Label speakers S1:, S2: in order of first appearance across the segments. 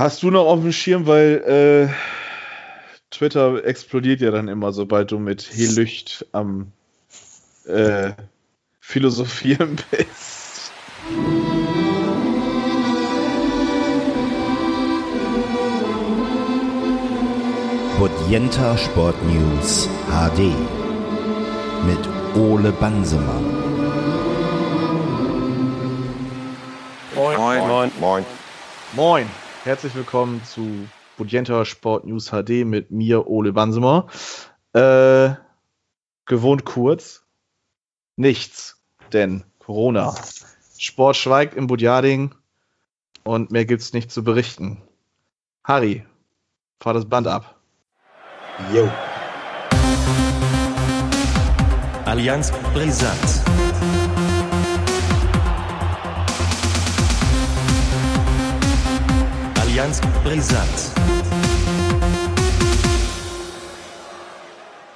S1: Hast du noch auf dem Schirm, weil äh, Twitter explodiert ja dann immer, sobald du mit Helücht am äh, Philosophieren bist.
S2: Bodienta Sport News HD mit Ole Bansemann.
S1: Moin, moin, moin. Moin. Moin. Herzlich willkommen zu Bodienta Sport News HD mit mir, Ole Bansemer. Äh, gewohnt kurz. Nichts, denn Corona. Sport schweigt im Budjading und mehr gibt's nicht zu berichten. Harry, fahr das Band ab.
S3: Jo.
S2: Allianz Brisant. Allianz Brisant.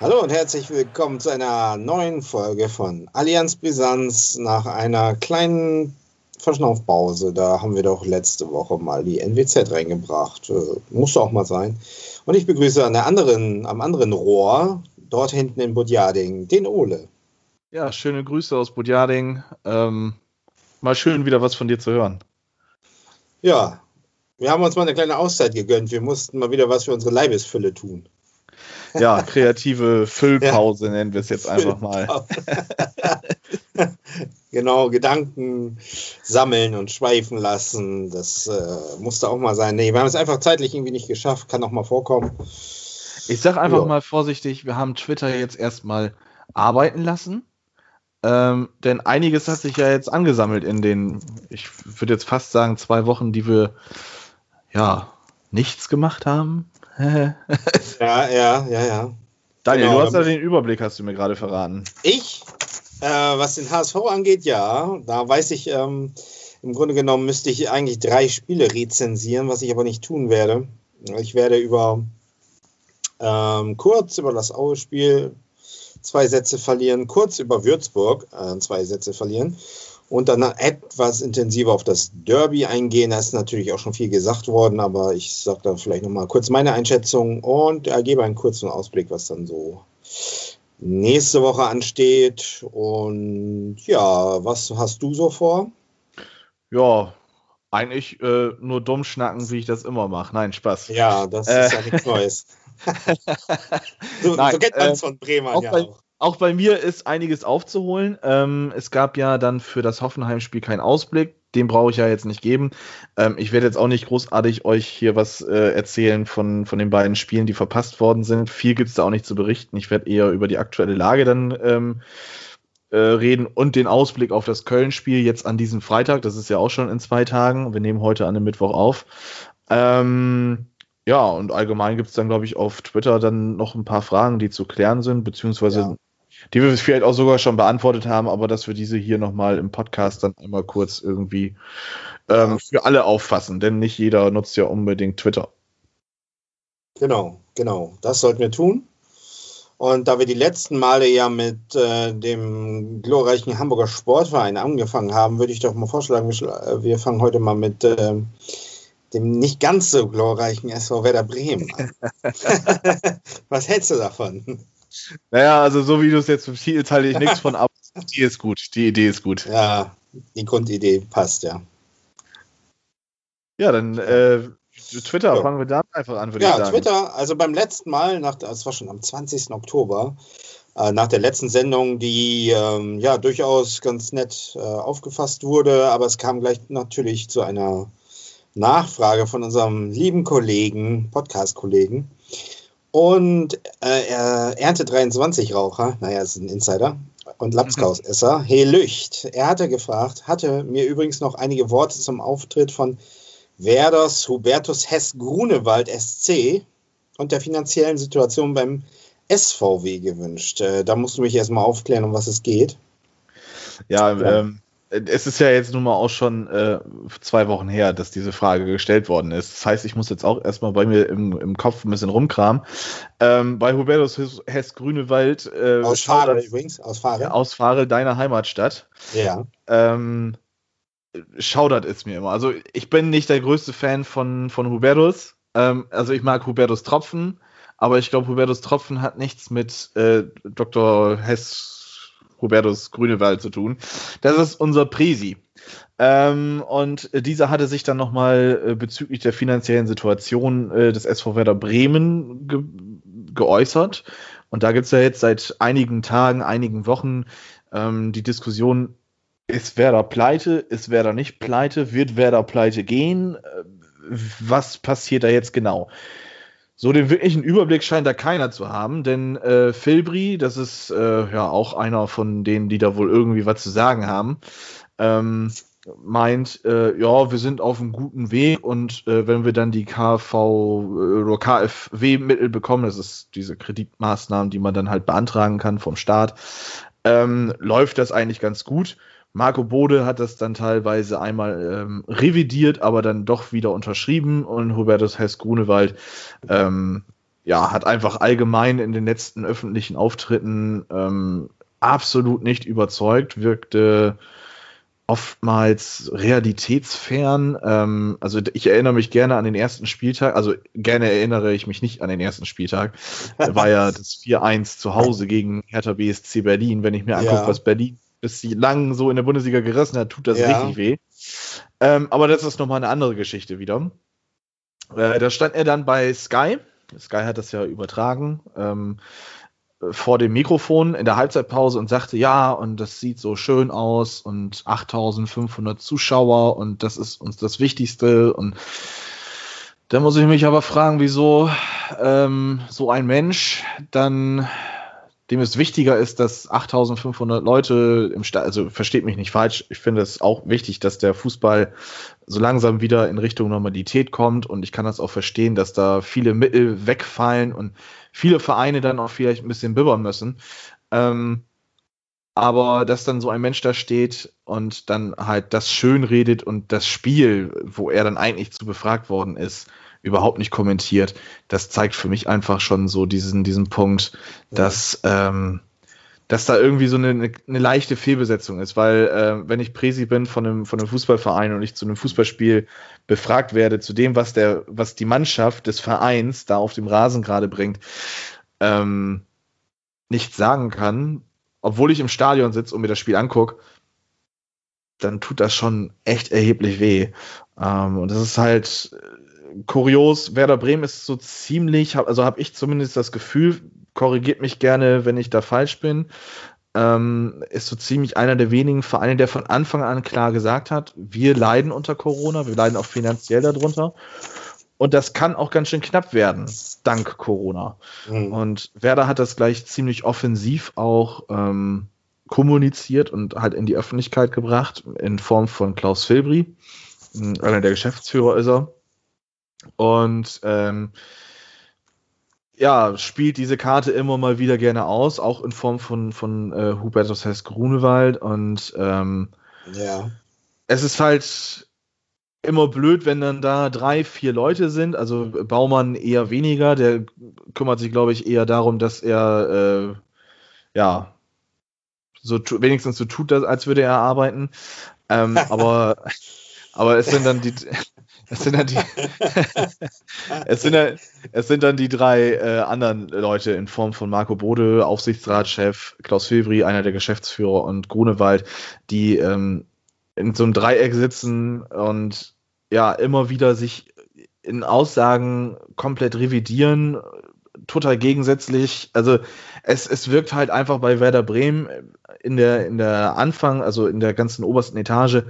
S3: Hallo und herzlich willkommen zu einer neuen Folge von Allianz Brisanz nach einer kleinen Verschnaufpause. Da haben wir doch letzte Woche mal die NWZ reingebracht. Äh, musste auch mal sein. Und ich begrüße an der anderen, am anderen Rohr, dort hinten in Budjading, den Ole.
S1: Ja, schöne Grüße aus Budjading. Ähm, mal schön wieder was von dir zu hören.
S3: Ja, wir haben uns mal eine kleine Auszeit gegönnt. Wir mussten mal wieder was für unsere Leibesfülle tun.
S1: Ja, kreative Füllpause ja. nennen wir es jetzt einfach mal.
S3: genau, Gedanken sammeln und schweifen lassen. Das äh, musste auch mal sein. Nee, wir haben es einfach zeitlich irgendwie nicht geschafft. Kann auch mal vorkommen.
S1: Ich sag einfach ja. mal vorsichtig, wir haben Twitter jetzt erstmal arbeiten lassen. Ähm, denn einiges hat sich ja jetzt angesammelt in den, ich würde jetzt fast sagen, zwei Wochen, die wir ja nichts gemacht haben.
S3: ja, ja, ja, ja.
S1: Daniel, genau, du hast ja den Überblick, hast du mir gerade verraten.
S3: Ich? Äh, was den HSV angeht, ja. Da weiß ich, ähm, im Grunde genommen müsste ich eigentlich drei Spiele rezensieren, was ich aber nicht tun werde. Ich werde über ähm, kurz über das Aue-Spiel zwei Sätze verlieren, kurz über Würzburg äh, zwei Sätze verlieren und dann etwas intensiver auf das Derby eingehen. Da ist natürlich auch schon viel gesagt worden, aber ich sage da vielleicht nochmal kurz meine Einschätzung und äh, gebe einen kurzen Ausblick, was dann so nächste Woche ansteht. Und ja, was hast du so vor?
S1: Ja, eigentlich äh, nur dumm schnacken, wie ich das immer mache. Nein, Spaß.
S3: Ja, das ist ja nichts Neues. so, Nein, so kennt man es äh, von Bremer ja auch
S1: auch bei mir ist einiges aufzuholen. Ähm, es gab ja dann für das Hoffenheim-Spiel keinen Ausblick. Den brauche ich ja jetzt nicht geben. Ähm, ich werde jetzt auch nicht großartig euch hier was äh, erzählen von, von den beiden Spielen, die verpasst worden sind. Viel gibt es da auch nicht zu berichten. Ich werde eher über die aktuelle Lage dann ähm, äh, reden und den Ausblick auf das Köln-Spiel jetzt an diesem Freitag. Das ist ja auch schon in zwei Tagen. Wir nehmen heute an dem Mittwoch auf. Ähm, ja, und allgemein gibt es dann, glaube ich, auf Twitter dann noch ein paar Fragen, die zu klären sind, beziehungsweise ja die wir vielleicht auch sogar schon beantwortet haben, aber dass wir diese hier nochmal im Podcast dann einmal kurz irgendwie ähm, für alle auffassen, denn nicht jeder nutzt ja unbedingt Twitter.
S3: Genau, genau, das sollten wir tun. Und da wir die letzten Male ja mit äh, dem glorreichen Hamburger Sportverein angefangen haben, würde ich doch mal vorschlagen, wir, fangen heute mal mit äh, dem nicht ganz so glorreichen SV Werder Bremen an. Was hältst du davon?
S1: Naja, also so wie du es jetzt beschriebst, halte ich nichts von ab. Die ist gut, die Idee ist gut.
S3: Ja, die Grundidee passt, ja.
S1: Ja, dann äh, Twitter, ja. fangen wir da einfach an,
S3: würde ja, ich sagen. Ja, Twitter, also beim letzten Mal, nach, das war schon am 20. Oktober, äh, nach der letzten Sendung, die ähm, ja durchaus ganz nett äh, aufgefasst wurde, aber es kam gleich natürlich zu einer Nachfrage von unserem lieben Kollegen, Podcast-Kollegen, und äh, Ernte 23 Raucher, naja, ist ein Insider, und Lapskausesser, mhm. Hey Lücht. Er hatte gefragt, hatte mir übrigens noch einige Worte zum Auftritt von Werders Hubertus Hess Grunewald SC und der finanziellen Situation beim SVW gewünscht. Äh, da musst du mich erstmal aufklären, um was es geht.
S1: Ja, ja. Ähm, es ist ja jetzt nun mal auch schon äh, zwei Wochen her, dass diese Frage gestellt worden ist. Das heißt, ich muss jetzt auch erstmal bei mir im, im Kopf ein bisschen rumkramen. Ähm, bei Hubertus Hess Grünewald.
S3: Äh, aus Fahre übrigens, aus Fahre.
S1: Aus Fahre, deiner Heimatstadt.
S3: Ja.
S1: Ähm, schaudert es mir immer. Also ich bin nicht der größte Fan von, von Hubertus. Ähm, also ich mag Hubertus Tropfen, aber ich glaube, Hubertus Tropfen hat nichts mit äh, Dr. Hess Hubertus Grünewald zu tun. Das ist unser Presi. Ähm, und dieser hatte sich dann nochmal äh, bezüglich der finanziellen Situation äh, des SV Werder Bremen ge geäußert. Und da gibt es ja jetzt seit einigen Tagen, einigen Wochen ähm, die Diskussion, ist Werder pleite, ist Werder nicht pleite, wird Werder pleite gehen? Äh, was passiert da jetzt genau? So den wirklichen Überblick scheint da keiner zu haben, denn äh, Filbri, das ist äh, ja auch einer von denen, die da wohl irgendwie was zu sagen haben, ähm, meint, äh, ja, wir sind auf einem guten Weg und äh, wenn wir dann die KV äh, oder KfW-Mittel bekommen, das ist diese Kreditmaßnahmen, die man dann halt beantragen kann vom Staat, ähm, läuft das eigentlich ganz gut. Marco Bode hat das dann teilweise einmal ähm, revidiert, aber dann doch wieder unterschrieben und Hubertus Hess-Grunewald ähm, ja, hat einfach allgemein in den letzten öffentlichen Auftritten ähm, absolut nicht überzeugt, wirkte oftmals realitätsfern. Ähm, also ich erinnere mich gerne an den ersten Spieltag, also gerne erinnere ich mich nicht an den ersten Spieltag. war ja das 4-1 zu Hause gegen Hertha BSC Berlin. Wenn ich mir angucke, ja. was Berlin bislang so in der Bundesliga gerissen hat, tut das ja. richtig weh. Ähm, aber das ist nochmal eine andere Geschichte wieder. Äh, da stand er dann bei Sky. Sky hat das ja übertragen. Ähm, vor dem Mikrofon in der Halbzeitpause und sagte, ja, und das sieht so schön aus und 8500 Zuschauer und das ist uns das Wichtigste und da muss ich mich aber fragen, wieso ähm, so ein Mensch dann dem es wichtiger ist, dass 8500 Leute im Stadion, also versteht mich nicht falsch, ich finde es auch wichtig, dass der Fußball so langsam wieder in Richtung Normalität kommt und ich kann das auch verstehen, dass da viele Mittel wegfallen und viele Vereine dann auch vielleicht ein bisschen bibbern müssen. Ähm, aber dass dann so ein Mensch da steht und dann halt das schön redet und das Spiel, wo er dann eigentlich zu befragt worden ist, überhaupt nicht kommentiert. Das zeigt für mich einfach schon so diesen, diesen Punkt, ja. dass, ähm, dass da irgendwie so eine, eine leichte Fehlbesetzung ist, weil äh, wenn ich Präsi bin von einem, von einem Fußballverein und ich zu einem Fußballspiel befragt werde, zu dem, was der, was die Mannschaft des Vereins da auf dem Rasen gerade bringt, ähm, nicht sagen kann, obwohl ich im Stadion sitze und mir das Spiel angucke, dann tut das schon echt erheblich weh. Ähm, und das ist halt kurios, Werder Bremen ist so ziemlich, also habe ich zumindest das Gefühl, korrigiert mich gerne, wenn ich da falsch bin, ähm, ist so ziemlich einer der wenigen Vereine, der von Anfang an klar gesagt hat, wir leiden unter Corona, wir leiden auch finanziell darunter. Und das kann auch ganz schön knapp werden, dank Corona. Mhm. Und Werder hat das gleich ziemlich offensiv auch ähm, kommuniziert und halt in die Öffentlichkeit gebracht, in Form von Klaus Filbri. Einer der Geschäftsführer ist er. Und ähm, ja, spielt diese Karte immer mal wieder gerne aus, auch in Form von, von äh, Hubertus Hess Grunewald. Und ähm, ja. es ist halt immer blöd, wenn dann da drei, vier Leute sind. Also Baumann eher weniger, der kümmert sich, glaube ich, eher darum, dass er äh, ja so wenigstens so tut, als würde er arbeiten. Ähm, aber, aber es sind dann die. Es sind dann die, es sind, dann, es sind dann die drei äh, anderen Leute in Form von Marco Bode, Aufsichtsratschef, Klaus Filbri, einer der Geschäftsführer und Grunewald, die ähm, in so einem Dreieck sitzen und ja immer wieder sich in Aussagen komplett revidieren, total gegensätzlich. Also es, es wirkt halt einfach bei Werder Bremen in der, in der Anfang, also in der ganzen obersten Etage,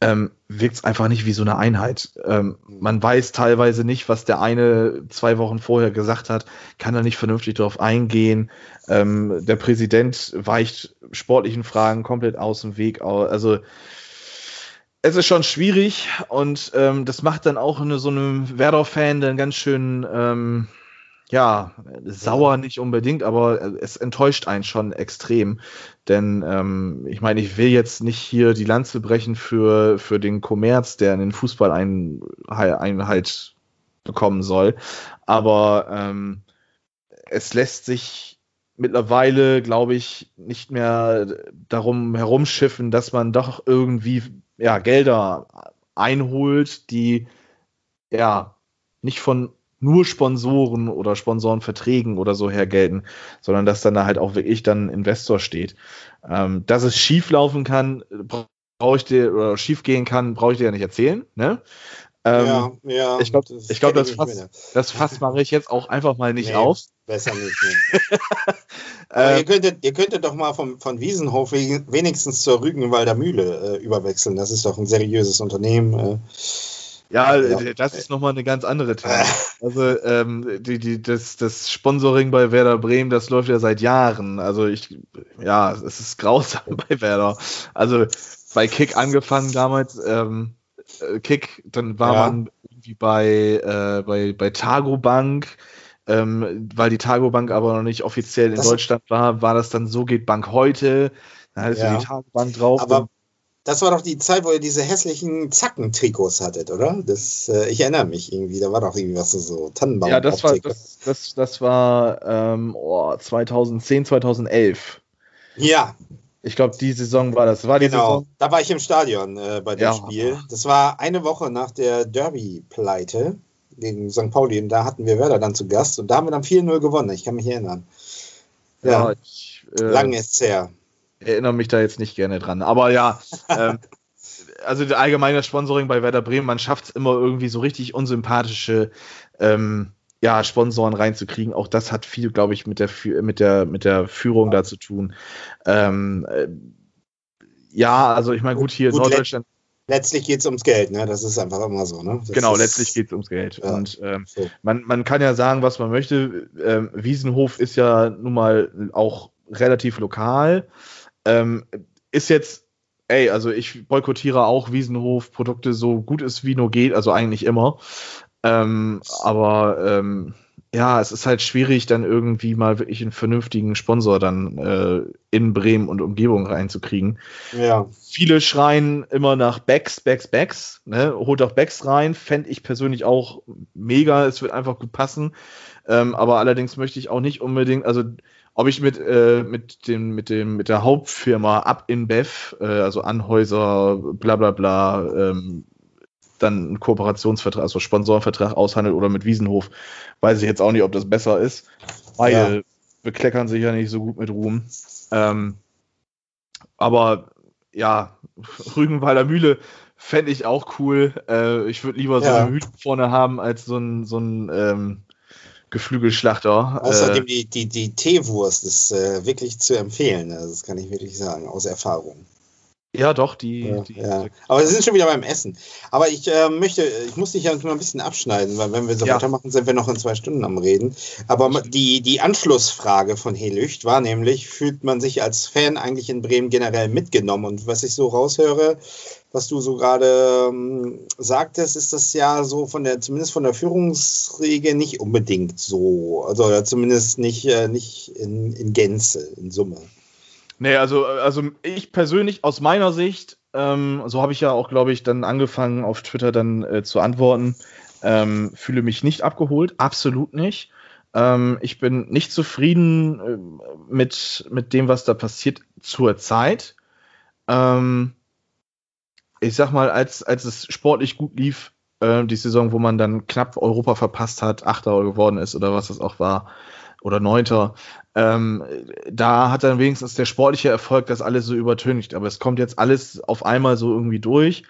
S1: ähm, wirkt es einfach nicht wie so eine Einheit. Ähm, man weiß teilweise nicht, was der eine zwei Wochen vorher gesagt hat, kann da nicht vernünftig darauf eingehen. Ähm, der Präsident weicht sportlichen Fragen komplett aus dem Weg. Also es ist schon schwierig und ähm, das macht dann auch eine, so einem Werder-Fan dann ganz schön ähm, ja, sauer nicht unbedingt, aber es enttäuscht einen schon extrem. Denn ähm, ich meine, ich will jetzt nicht hier die Lanze brechen für, für den Kommerz, der in den Fußball ein, Einheit bekommen soll. Aber ähm, es lässt sich mittlerweile, glaube ich, nicht mehr darum herumschiffen, dass man doch irgendwie ja, Gelder einholt, die ja nicht von nur Sponsoren oder Sponsorenverträgen oder so her gelten, sondern dass dann da halt auch wirklich dann ein Investor steht. Ähm, dass es schief laufen kann, brauche ich dir oder schief gehen kann, brauche ich dir ja nicht erzählen. Ne? Ähm, ja, ja. Ich glaube, das, glaub, das, Fass, das Fass mache ich jetzt auch einfach mal nicht nee, auf.
S3: Besser nicht. Nee. ihr, könntet, ihr könntet doch mal vom, von Wiesenhof wenigstens zur Rügenwalder Mühle äh, überwechseln. Das ist doch ein seriöses Unternehmen. Äh.
S1: Ja, ja, das ist nochmal eine ganz andere Thema. Also ähm, die, die, das, das Sponsoring bei Werder Bremen, das läuft ja seit Jahren. Also ich, ja, es ist grausam bei Werder. Also bei Kick angefangen damals, ähm, äh, Kick, dann war ja. man irgendwie bei, äh, bei, bei Targo Bank, ähm, weil die Targo Bank aber noch nicht offiziell in das Deutschland war, war das dann so geht Bank heute. Da hattest ja. du die Targo Bank drauf.
S3: Aber das war doch die Zeit, wo ihr diese hässlichen Zacken-Trikots hattet, oder? Das, äh, ich erinnere mich irgendwie, da war doch irgendwie was so Tannenbaum.
S1: Ja, das war, das, das, das war ähm, oh, 2010, 2011.
S3: Ja.
S1: Ich glaube, die Saison war das. War die genau, Saison?
S3: da war ich im Stadion äh, bei dem ja. Spiel. Das war eine Woche nach der Derby-Pleite gegen St. Pauli. Und da hatten wir Werder dann zu Gast. Und da haben wir dann 4-0 gewonnen. Ich kann mich erinnern. Ja, ja ich, äh, lang ist's her
S1: erinnere mich da jetzt nicht gerne dran. Aber ja, ähm, also der allgemeine Sponsoring bei Werder Bremen, man schafft es immer irgendwie so richtig unsympathische ähm, ja, Sponsoren reinzukriegen. Auch das hat viel, glaube ich, mit der, mit, der, mit der Führung da zu tun. Ähm, äh, ja, also ich meine, gut, hier gut, Norddeutschland.
S3: Letztlich geht es ums Geld, ne? Das ist einfach immer so, ne? Das
S1: genau,
S3: ist,
S1: letztlich geht es ums Geld. Ja, und ähm, so. man, man kann ja sagen, was man möchte. Ähm, Wiesenhof ist ja nun mal auch relativ lokal. Ähm, ist jetzt, ey, also ich boykottiere auch Wiesenhof-Produkte so gut es wie nur geht, also eigentlich immer. Ähm, aber ähm, ja, es ist halt schwierig, dann irgendwie mal wirklich einen vernünftigen Sponsor dann äh, in Bremen und Umgebung reinzukriegen.
S3: Ja.
S1: Viele schreien immer nach Backs, Backs, Backs. Ne? Holt auch Backs rein, fände ich persönlich auch mega. Es wird einfach gut passen. Ähm, aber allerdings möchte ich auch nicht unbedingt, also ob ich mit, äh, mit, dem, mit, dem, mit der Hauptfirma Up in Bev, äh, also Anhäuser, bla bla bla, ähm, dann einen Kooperationsvertrag, also Sponsorenvertrag aushandelt oder mit Wiesenhof, weiß ich jetzt auch nicht, ob das besser ist. Beide ja. bekleckern sich ja nicht so gut mit Ruhm. Ähm, aber ja, Rügenwalder Mühle fände ich auch cool. Äh, ich würde lieber so ja. eine Mühle vorne haben als so ein, so ein ähm, Geflügelschlachter.
S3: Außerdem äh, die, die, die Teewurst ist äh, wirklich zu empfehlen. Also das kann ich wirklich sagen, aus Erfahrung.
S1: Ja, doch, die.
S3: Ja,
S1: die,
S3: ja. Aber wir sind schon wieder beim Essen. Aber ich äh, möchte, ich muss dich ja mal ein bisschen abschneiden, weil wenn wir so ja. weitermachen, sind wir noch in zwei Stunden am Reden. Aber die, die Anschlussfrage von Helücht war nämlich, fühlt man sich als Fan eigentlich in Bremen generell mitgenommen? Und was ich so raushöre, was du so gerade ähm, sagtest, ist das ja so von der, zumindest von der Führungsregel nicht unbedingt so. Also zumindest nicht, äh, nicht in, in Gänze, in Summe.
S1: Nee, also, also ich persönlich aus meiner Sicht, ähm, so habe ich ja auch, glaube ich, dann angefangen auf Twitter dann äh, zu antworten, ähm, fühle mich nicht abgeholt, absolut nicht. Ähm, ich bin nicht zufrieden äh, mit, mit dem, was da passiert zur Zeit. Ähm, ich sag mal, als, als es sportlich gut lief, äh, die Saison, wo man dann knapp Europa verpasst hat, Achter geworden ist oder was das auch war, oder Neunter, ähm, da hat dann wenigstens der sportliche Erfolg das alles so übertüncht. Aber es kommt jetzt alles auf einmal so irgendwie durch.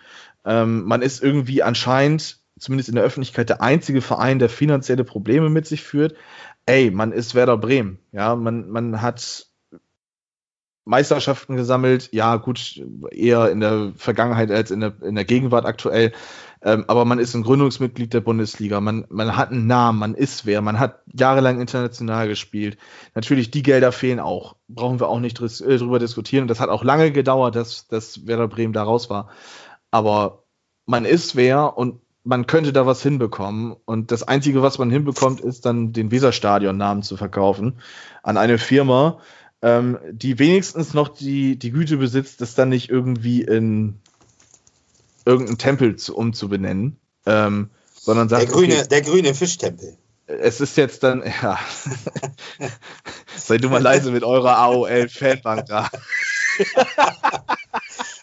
S1: Ähm, man ist irgendwie anscheinend, zumindest in der Öffentlichkeit, der einzige Verein, der finanzielle Probleme mit sich führt. Ey, man ist Werder Bremen. Ja, man, man hat Meisterschaften gesammelt. Ja, gut, eher in der Vergangenheit als in der, in der Gegenwart aktuell. Ähm, aber man ist ein Gründungsmitglied der Bundesliga. Man, man hat einen Namen, man ist wer. Man hat jahrelang international gespielt. Natürlich, die Gelder fehlen auch. Brauchen wir auch nicht äh, drüber diskutieren. Und das hat auch lange gedauert, dass, dass Werder Bremen da raus war. Aber man ist wer und man könnte da was hinbekommen. Und das Einzige, was man hinbekommt, ist dann den Weserstadion-Namen zu verkaufen an eine Firma, ähm, die wenigstens noch die, die Güte besitzt, das dann nicht irgendwie in irgendeinen Tempel zu, umzubenennen, ähm, sondern
S3: sagt, der grüne, okay, der grüne Fischtempel.
S1: Es ist jetzt dann, ja. Sei du mal leise mit eurer AOL-Fanbank da.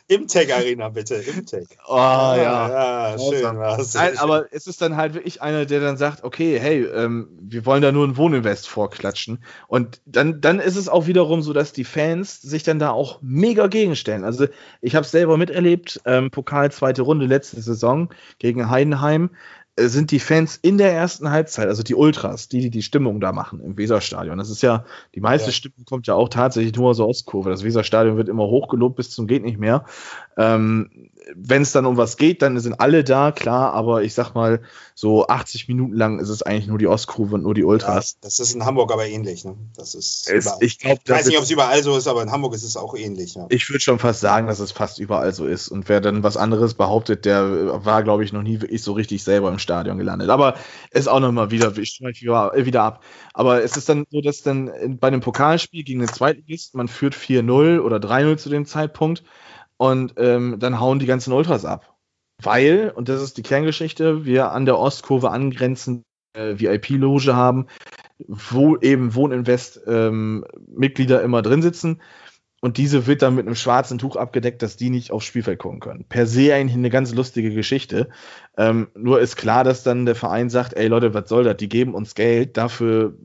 S3: Imtech Arena, bitte. Imtech.
S1: Oh, ja.
S3: ja schön
S1: war's. Nein, aber es ist dann halt wirklich einer, der dann sagt, okay, hey, ähm, wir wollen da nur ein Wohninvest vorklatschen. Und dann, dann ist es auch wiederum so, dass die Fans sich dann da auch mega gegenstellen. Also ich habe es selber miterlebt, ähm, Pokal zweite Runde letzte Saison gegen Heidenheim. Äh, sind die Fans in der ersten Halbzeit, also die Ultras, die, die die Stimmung da machen im Weserstadion. Das ist ja, die meiste ja. Stimmung kommt ja auch tatsächlich nur aus der Ostkurve. Das Weserstadion wird immer hochgelobt bis zum geht nicht mehr. Ähm, wenn es dann um was geht, dann sind alle da, klar, aber ich sag mal, so 80 Minuten lang ist es eigentlich nur die Ostkurve und nur die Ultras.
S3: Ja, das ist in Hamburg aber ähnlich, ne? Das ist
S1: es, ich, glaub,
S3: ich weiß nicht, ob es überall so ist, aber in Hamburg ist es auch ähnlich. Ja.
S1: Ich würde schon fast sagen, dass es fast überall so ist. Und wer dann was anderes behauptet, der war, glaube ich, noch nie wirklich so richtig selber im Stadion gelandet. Aber ist auch nochmal wieder, ich wieder, wieder ab. Aber es ist dann so, dass dann bei einem Pokalspiel gegen den Zweitligist man führt 4-0 oder 3-0 zu dem Zeitpunkt und ähm, dann hauen die ganzen Ultras ab. Weil, und das ist die Kerngeschichte, wir an der Ostkurve angrenzend äh, VIP-Loge haben, wo eben Wohninvest ähm, immer drin sitzen. Und diese wird dann mit einem schwarzen Tuch abgedeckt, dass die nicht aufs Spielfeld gucken können. Per se eigentlich eine ganz lustige Geschichte. Ähm, nur ist klar, dass dann der Verein sagt, ey Leute, was soll das? Die geben uns Geld. Dafür,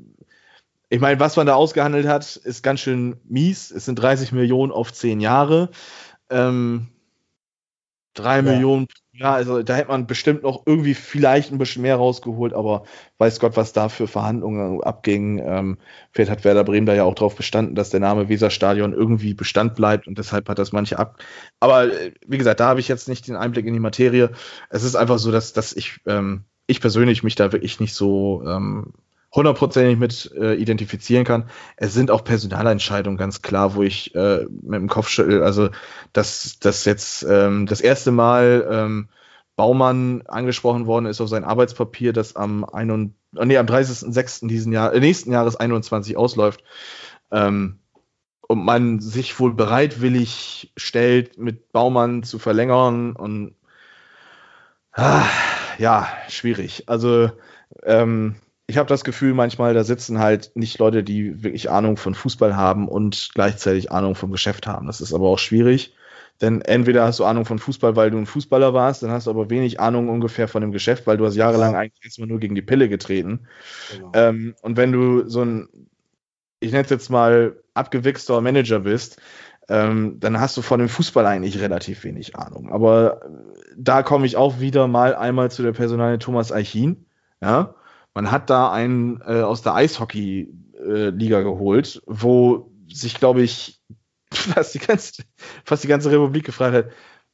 S1: ich meine, was man da ausgehandelt hat, ist ganz schön mies. Es sind 30 Millionen auf 10 Jahre. Ähm, drei ja. Millionen, ja, also da hätte man bestimmt noch irgendwie vielleicht ein bisschen mehr rausgeholt, aber weiß Gott, was da für Verhandlungen abging. Ähm, vielleicht hat Werder Bremen da ja auch drauf bestanden, dass der Name Weserstadion irgendwie Bestand bleibt und deshalb hat das manche ab. Aber äh, wie gesagt, da habe ich jetzt nicht den Einblick in die Materie. Es ist einfach so, dass, dass ich, ähm, ich persönlich mich da wirklich nicht so ähm, hundertprozentig mit äh, identifizieren kann. Es sind auch Personalentscheidungen ganz klar, wo ich äh, mit dem Kopf schüttel. Also, dass das jetzt ähm, das erste Mal ähm, Baumann angesprochen worden ist auf sein Arbeitspapier, das am, oh nee, am 30.06. diesen Jahr, äh, nächsten Jahres 21 ausläuft. Ähm, und man sich wohl bereitwillig stellt, mit Baumann zu verlängern und ah, ja, schwierig. Also ähm, ich habe das Gefühl, manchmal da sitzen halt nicht Leute, die wirklich Ahnung von Fußball haben und gleichzeitig Ahnung vom Geschäft haben. Das ist aber auch schwierig, denn entweder hast du Ahnung von Fußball, weil du ein Fußballer warst, dann hast du aber wenig Ahnung ungefähr von dem Geschäft, weil du hast jahrelang ja. eigentlich erstmal nur gegen die Pille getreten. Genau. Ähm, und wenn du so ein, ich nenne es jetzt mal abgewichster Manager bist, ähm, dann hast du von dem Fußball eigentlich relativ wenig Ahnung. Aber da komme ich auch wieder mal einmal zu der Personalie Thomas Eichin. Ja, man hat da einen äh, aus der Eishockey-Liga äh, geholt, wo sich, glaube ich, fast die, ganze, fast die ganze Republik gefragt hat,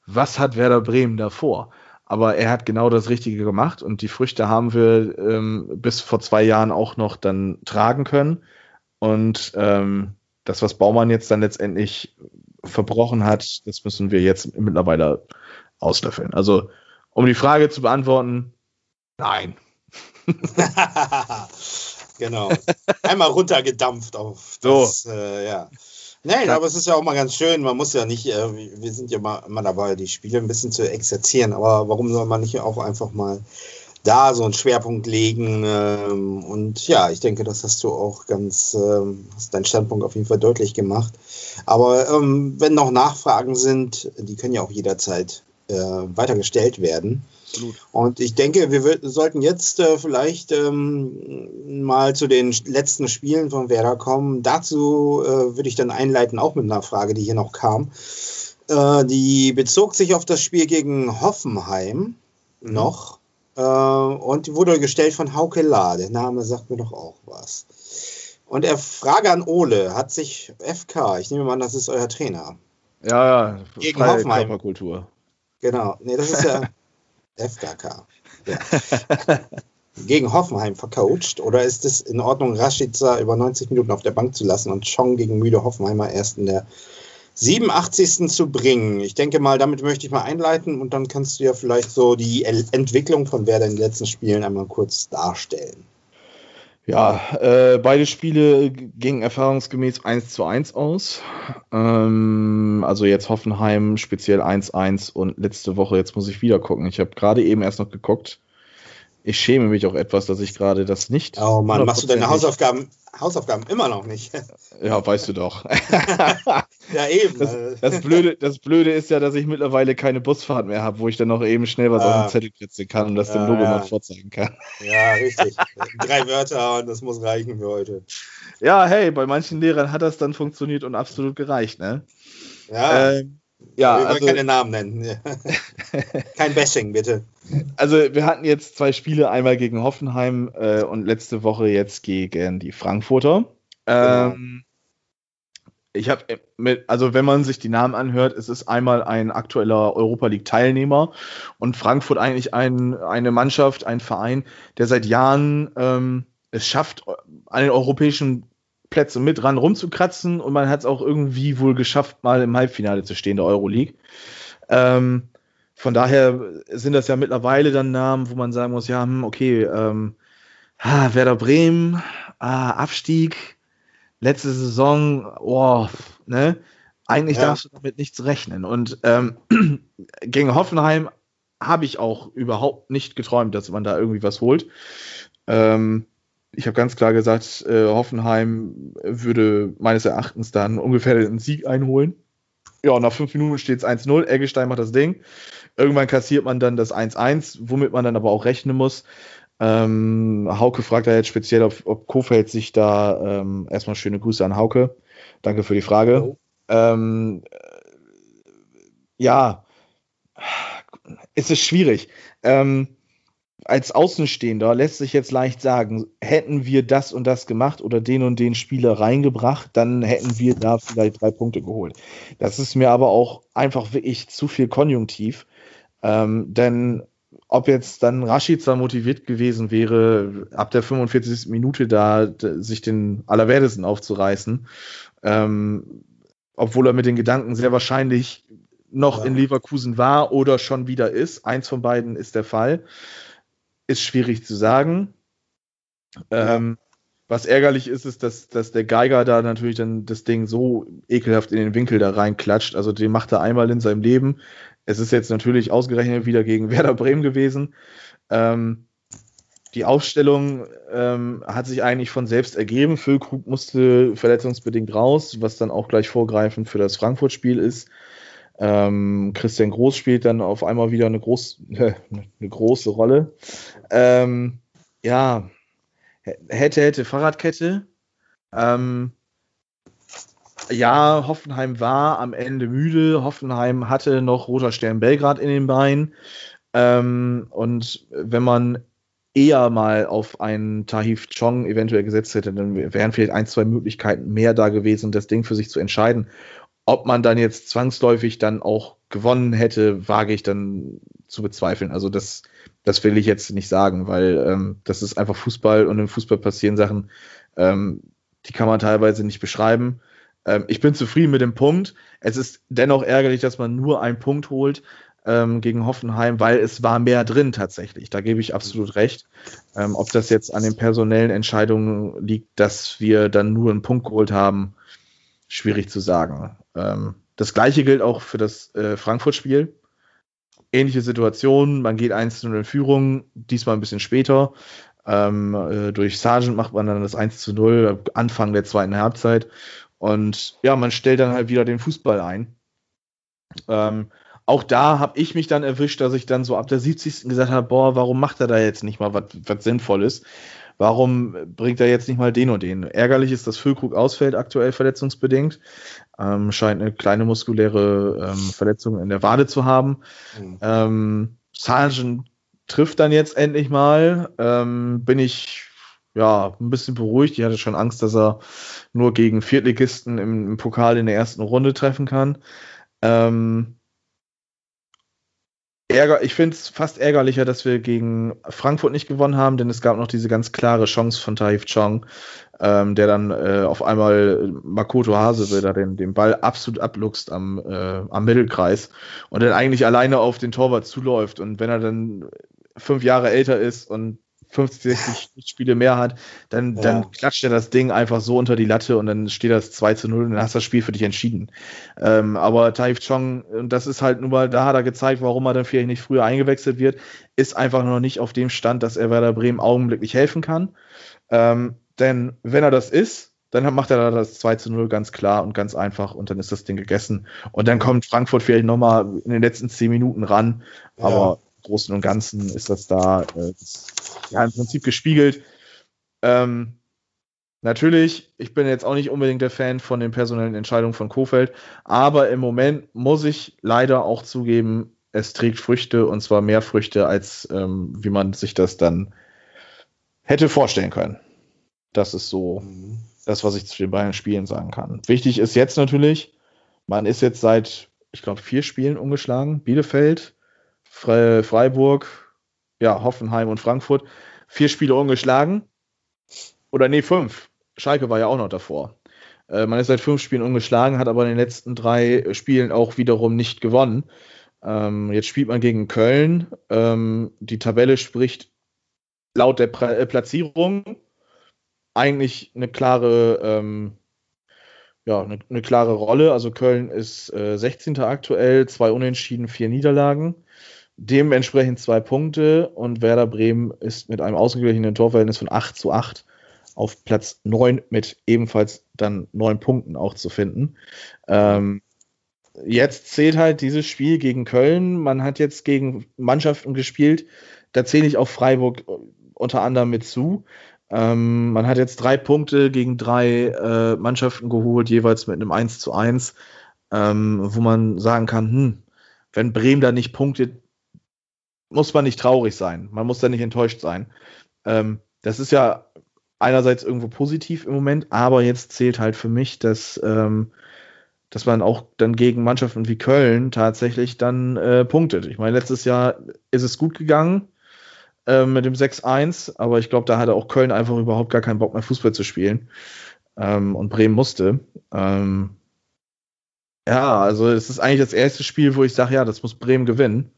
S1: was hat Werder Bremen davor? Aber er hat genau das Richtige gemacht und die Früchte haben wir ähm, bis vor zwei Jahren auch noch dann tragen können. Und ähm, das, was Baumann jetzt dann letztendlich verbrochen hat, das müssen wir jetzt mittlerweile auslöffeln. Also, um die Frage zu beantworten, nein.
S3: genau. Einmal runtergedampft auf das, so. äh, ja. Nein, aber es ist ja auch mal ganz schön. Man muss ja nicht, äh, wir sind ja mal, immer dabei, die Spiele ein bisschen zu exerzieren, aber warum soll man nicht auch einfach mal da so einen Schwerpunkt legen? Ähm, und ja, ich denke, das hast du auch ganz, ähm, hast deinen Standpunkt auf jeden Fall deutlich gemacht. Aber ähm, wenn noch Nachfragen sind, die können ja auch jederzeit äh, weitergestellt werden. Absolut. Und ich denke, wir sollten jetzt äh, vielleicht ähm, mal zu den letzten Spielen von Werder kommen. Dazu äh, würde ich dann einleiten, auch mit einer Frage, die hier noch kam. Äh, die bezog sich auf das Spiel gegen Hoffenheim mhm. noch äh, und wurde gestellt von Hauke La. Der Name sagt mir doch auch was. Und er Frage an Ole, hat sich FK, ich nehme mal an, das ist euer Trainer.
S1: Ja, ja,
S3: gegen Hoffenheim.
S1: Körperkultur.
S3: Genau, nee, das ist ja FKK. Ja. gegen Hoffenheim vercoacht? Oder ist es in Ordnung, Rashica über 90 Minuten auf der Bank zu lassen und Chong gegen müde Hoffenheimer erst in der 87. zu bringen? Ich denke mal, damit möchte ich mal einleiten und dann kannst du ja vielleicht so die Entwicklung von Werder in den letzten Spielen einmal kurz darstellen.
S1: Ja, äh, beide Spiele gingen erfahrungsgemäß 1 zu 1 aus. Ähm, also jetzt Hoffenheim speziell 1-1 und letzte Woche, jetzt muss ich wieder gucken. Ich habe gerade eben erst noch geguckt. Ich schäme mich auch etwas, dass ich gerade das nicht.
S3: Oh Mann, machst du deine Hausaufgaben, Hausaufgaben immer noch nicht?
S1: ja, weißt du doch.
S3: Ja, eben.
S1: Das, das, Blöde, das Blöde ist ja, dass ich mittlerweile keine Busfahrt mehr habe, wo ich dann noch eben schnell was ah. auf den Zettel kritzeln kann und das ja, dem Logo ja. mal vorzeigen kann.
S3: Ja, richtig. Drei Wörter und das muss reichen für heute.
S1: Ja, hey, bei manchen Lehrern hat das dann funktioniert und absolut gereicht, ne?
S3: Ja. Ähm, ja, wir also, keine Namen nennen. Kein Bashing, bitte.
S1: Also wir hatten jetzt zwei Spiele, einmal gegen Hoffenheim äh, und letzte Woche jetzt gegen die Frankfurter. Genau. Ich habe mit, also wenn man sich die Namen anhört, es ist einmal ein aktueller Europa League Teilnehmer und Frankfurt eigentlich ein, eine Mannschaft, ein Verein, der seit Jahren ähm, es schafft, an den europäischen Plätzen mit ran rumzukratzen und man hat es auch irgendwie wohl geschafft, mal im Halbfinale zu stehen der Euroleague. Ähm, von daher sind das ja mittlerweile dann Namen, wo man sagen muss, ja, hm, okay, ähm, ah, Werder Bremen, ah, Abstieg, letzte Saison, oh, ne? Eigentlich ja. darfst du damit nichts rechnen. Und ähm, gegen Hoffenheim habe ich auch überhaupt nicht geträumt, dass man da irgendwie was holt. Ähm, ich habe ganz klar gesagt, äh, Hoffenheim würde meines Erachtens dann ungefähr einen Sieg einholen. Ja, nach fünf Minuten steht es 1-0. Eggestein macht das Ding. Irgendwann kassiert man dann das 1-1, womit man dann aber auch rechnen muss. Ähm, Hauke fragt da jetzt speziell, ob, ob Kofeld sich da ähm, erstmal schöne Grüße an Hauke. Danke für die Frage. Ähm, ja, es ist schwierig. Ähm, als Außenstehender lässt sich jetzt leicht sagen, hätten wir das und das gemacht oder den und den Spieler reingebracht, dann hätten wir da vielleicht drei Punkte geholt. Das ist mir aber auch einfach wirklich zu viel Konjunktiv. Ähm, denn ob jetzt dann Rashica motiviert gewesen wäre, ab der 45. Minute da sich den Allerwertesten aufzureißen, ähm, obwohl er mit den Gedanken sehr wahrscheinlich noch ja. in Leverkusen war oder schon wieder ist. Eins von beiden ist der Fall. Ist schwierig zu sagen. Ja. Ähm, was ärgerlich ist, ist, dass, dass der Geiger da natürlich dann das Ding so ekelhaft in den Winkel da reinklatscht. Also den macht er einmal in seinem Leben. Es ist jetzt natürlich ausgerechnet wieder gegen Werder Bremen gewesen. Ähm, die Aufstellung ähm, hat sich eigentlich von selbst ergeben. Füllkrug musste verletzungsbedingt raus, was dann auch gleich vorgreifend für das Frankfurt-Spiel ist. Ähm, Christian Groß spielt dann auf einmal wieder eine, groß, eine große Rolle. Ähm, ja, hätte, hätte Fahrradkette. Ähm, ja, Hoffenheim war am Ende müde. Hoffenheim hatte noch Roter Stern Belgrad in den Beinen. Ähm, und wenn man eher mal auf einen Tahif Chong eventuell gesetzt hätte, dann wären vielleicht ein, zwei Möglichkeiten mehr da gewesen, das Ding für sich zu entscheiden. Ob man dann jetzt zwangsläufig dann auch gewonnen hätte, wage ich dann zu bezweifeln. Also das, das will ich jetzt nicht sagen, weil ähm, das ist einfach Fußball und im Fußball passieren Sachen, ähm, die kann man teilweise nicht beschreiben. Ähm, ich bin zufrieden mit dem Punkt. Es ist dennoch ärgerlich, dass man nur einen Punkt holt ähm, gegen Hoffenheim, weil es war mehr drin tatsächlich. Da gebe ich absolut recht. Ähm, ob das jetzt an den personellen Entscheidungen liegt, dass wir dann nur einen Punkt geholt haben, schwierig zu sagen. Ähm, das gleiche gilt auch für das äh, Frankfurt-Spiel. Ähnliche Situation, man geht 1-0 in Führung, diesmal ein bisschen später. Ähm, äh, durch Sargent macht man dann das 1 zu 0, Anfang der zweiten Halbzeit. Und ja, man stellt dann halt wieder den Fußball ein. Ähm, auch da habe ich mich dann erwischt, dass ich dann so ab der 70. gesagt habe, boah, warum macht er da jetzt nicht mal was Sinnvolles? Warum bringt er jetzt nicht mal den und den? Ärgerlich ist, dass Füllkrug ausfällt, aktuell verletzungsbedingt. Ähm, scheint eine kleine muskuläre ähm, Verletzung in der Wade zu haben. Mhm. Ähm, Sargent trifft dann jetzt endlich mal. Ähm, bin ich ja, ein bisschen beruhigt. Ich hatte schon Angst, dass er nur gegen Viertligisten im, im Pokal in der ersten Runde treffen kann. Ähm, Ärger, ich finde es fast ärgerlicher, dass wir gegen Frankfurt nicht gewonnen haben, denn es gab noch diese ganz klare Chance von Taif Chong, ähm, der dann äh, auf einmal Makoto Hase da den, den Ball absolut abluchst am, äh, am Mittelkreis und dann eigentlich alleine auf den Torwart zuläuft. Und wenn er dann fünf Jahre älter ist und 50, 60 Spiele mehr hat, dann, ja. dann klatscht er das Ding einfach so unter die Latte und dann steht das 2 zu 0 und dann hast du das Spiel für dich entschieden. Ähm, aber Taif Chong, und das ist halt nun mal, da hat er gezeigt, warum er dann vielleicht nicht früher eingewechselt wird, ist einfach noch nicht auf dem Stand, dass er Werder Bremen augenblicklich helfen kann. Ähm, denn wenn er das ist, dann macht er da das 2 zu 0 ganz klar und ganz einfach und dann ist das Ding gegessen. Und dann kommt Frankfurt vielleicht nochmal in den letzten zehn Minuten ran, aber Großen und Ganzen ist das da äh, ja, im Prinzip gespiegelt. Ähm, natürlich, ich bin jetzt auch nicht unbedingt der Fan von den personellen Entscheidungen von Kofeld, aber im Moment muss ich leider auch zugeben, es trägt Früchte und zwar mehr Früchte, als ähm, wie man sich das dann hätte vorstellen können. Das ist so mhm. das, was ich zu den beiden Spielen sagen kann. Wichtig ist jetzt natürlich, man ist jetzt seit, ich glaube, vier Spielen umgeschlagen. Bielefeld, Freiburg, ja, Hoffenheim und Frankfurt. Vier Spiele umgeschlagen. Oder nee, fünf. Schalke war ja auch noch davor. Äh, man ist seit fünf Spielen umgeschlagen, hat aber in den letzten drei Spielen auch wiederum nicht gewonnen. Ähm, jetzt spielt man gegen Köln. Ähm, die Tabelle spricht laut der pra äh, Platzierung eigentlich eine klare, ähm, ja, eine, eine, klare Rolle. Also Köln ist äh, 16. aktuell, zwei Unentschieden, vier Niederlagen. Dementsprechend zwei Punkte und Werder Bremen ist mit einem ausgeglichenen Torverhältnis von 8 zu 8 auf Platz 9 mit ebenfalls dann neun Punkten auch zu finden. Ähm, jetzt zählt halt dieses Spiel gegen Köln. Man hat jetzt gegen Mannschaften gespielt. Da zähle ich auch Freiburg unter anderem mit zu. Ähm, man hat jetzt drei Punkte gegen drei äh, Mannschaften geholt, jeweils mit einem 1 zu 1, ähm, wo man sagen kann, hm, wenn Bremen da nicht punktet, muss man nicht traurig sein. Man muss da nicht enttäuscht sein. Ähm, das ist ja einerseits irgendwo positiv im Moment, aber jetzt zählt halt für mich, dass, ähm, dass man auch dann gegen Mannschaften wie Köln tatsächlich dann äh, punktet. Ich meine, letztes Jahr ist es gut gegangen äh, mit dem 6-1, aber ich glaube, da hatte auch Köln einfach überhaupt gar keinen Bock mehr Fußball zu spielen. Ähm, und Bremen musste. Ähm, ja, also es ist eigentlich das erste Spiel, wo ich sage, ja, das muss Bremen gewinnen.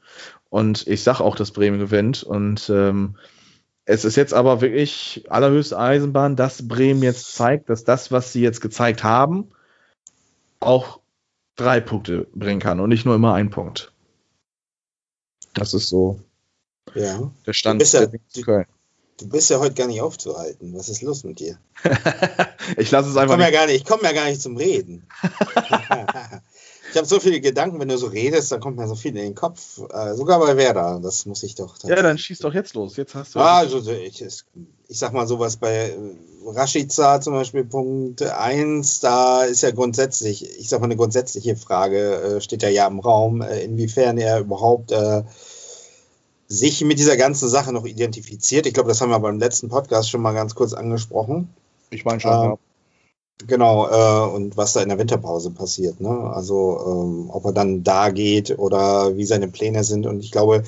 S1: Und ich sage auch, dass Bremen gewinnt. Und ähm, es ist jetzt aber wirklich allerhöchste Eisenbahn, dass Bremen jetzt zeigt, dass das, was sie jetzt gezeigt haben, auch drei Punkte bringen kann und nicht nur immer ein Punkt. Das ist so
S3: ja.
S1: Der Stand
S3: du bist, ja, du, du bist ja heute gar nicht aufzuhalten. Was ist los mit dir?
S1: ich lasse es einfach.
S3: Ich komme ja, gar nicht, komm ja gar nicht zum Reden. ich habe so viele Gedanken, wenn du so redest, dann kommt mir so viel in den Kopf. Äh, sogar bei Werder, das muss ich doch.
S1: Ja, dann schieß doch jetzt los. Jetzt hast du.
S3: Ah, also, ich, ich sag mal sowas bei äh, Rashica zum Beispiel, Punkt 1, da ist ja grundsätzlich, ich sag mal eine grundsätzliche Frage, äh, steht ja ja im Raum, äh, inwiefern er überhaupt sich mit dieser ganzen Sache noch identifiziert. Ich glaube, das haben wir beim letzten Podcast schon mal ganz kurz angesprochen.
S1: Ich meine schon, äh, ja.
S3: Genau, äh, und was da in der Winterpause passiert. Ne? Also, ähm, ob er dann da geht oder wie seine Pläne sind. Und ich glaube,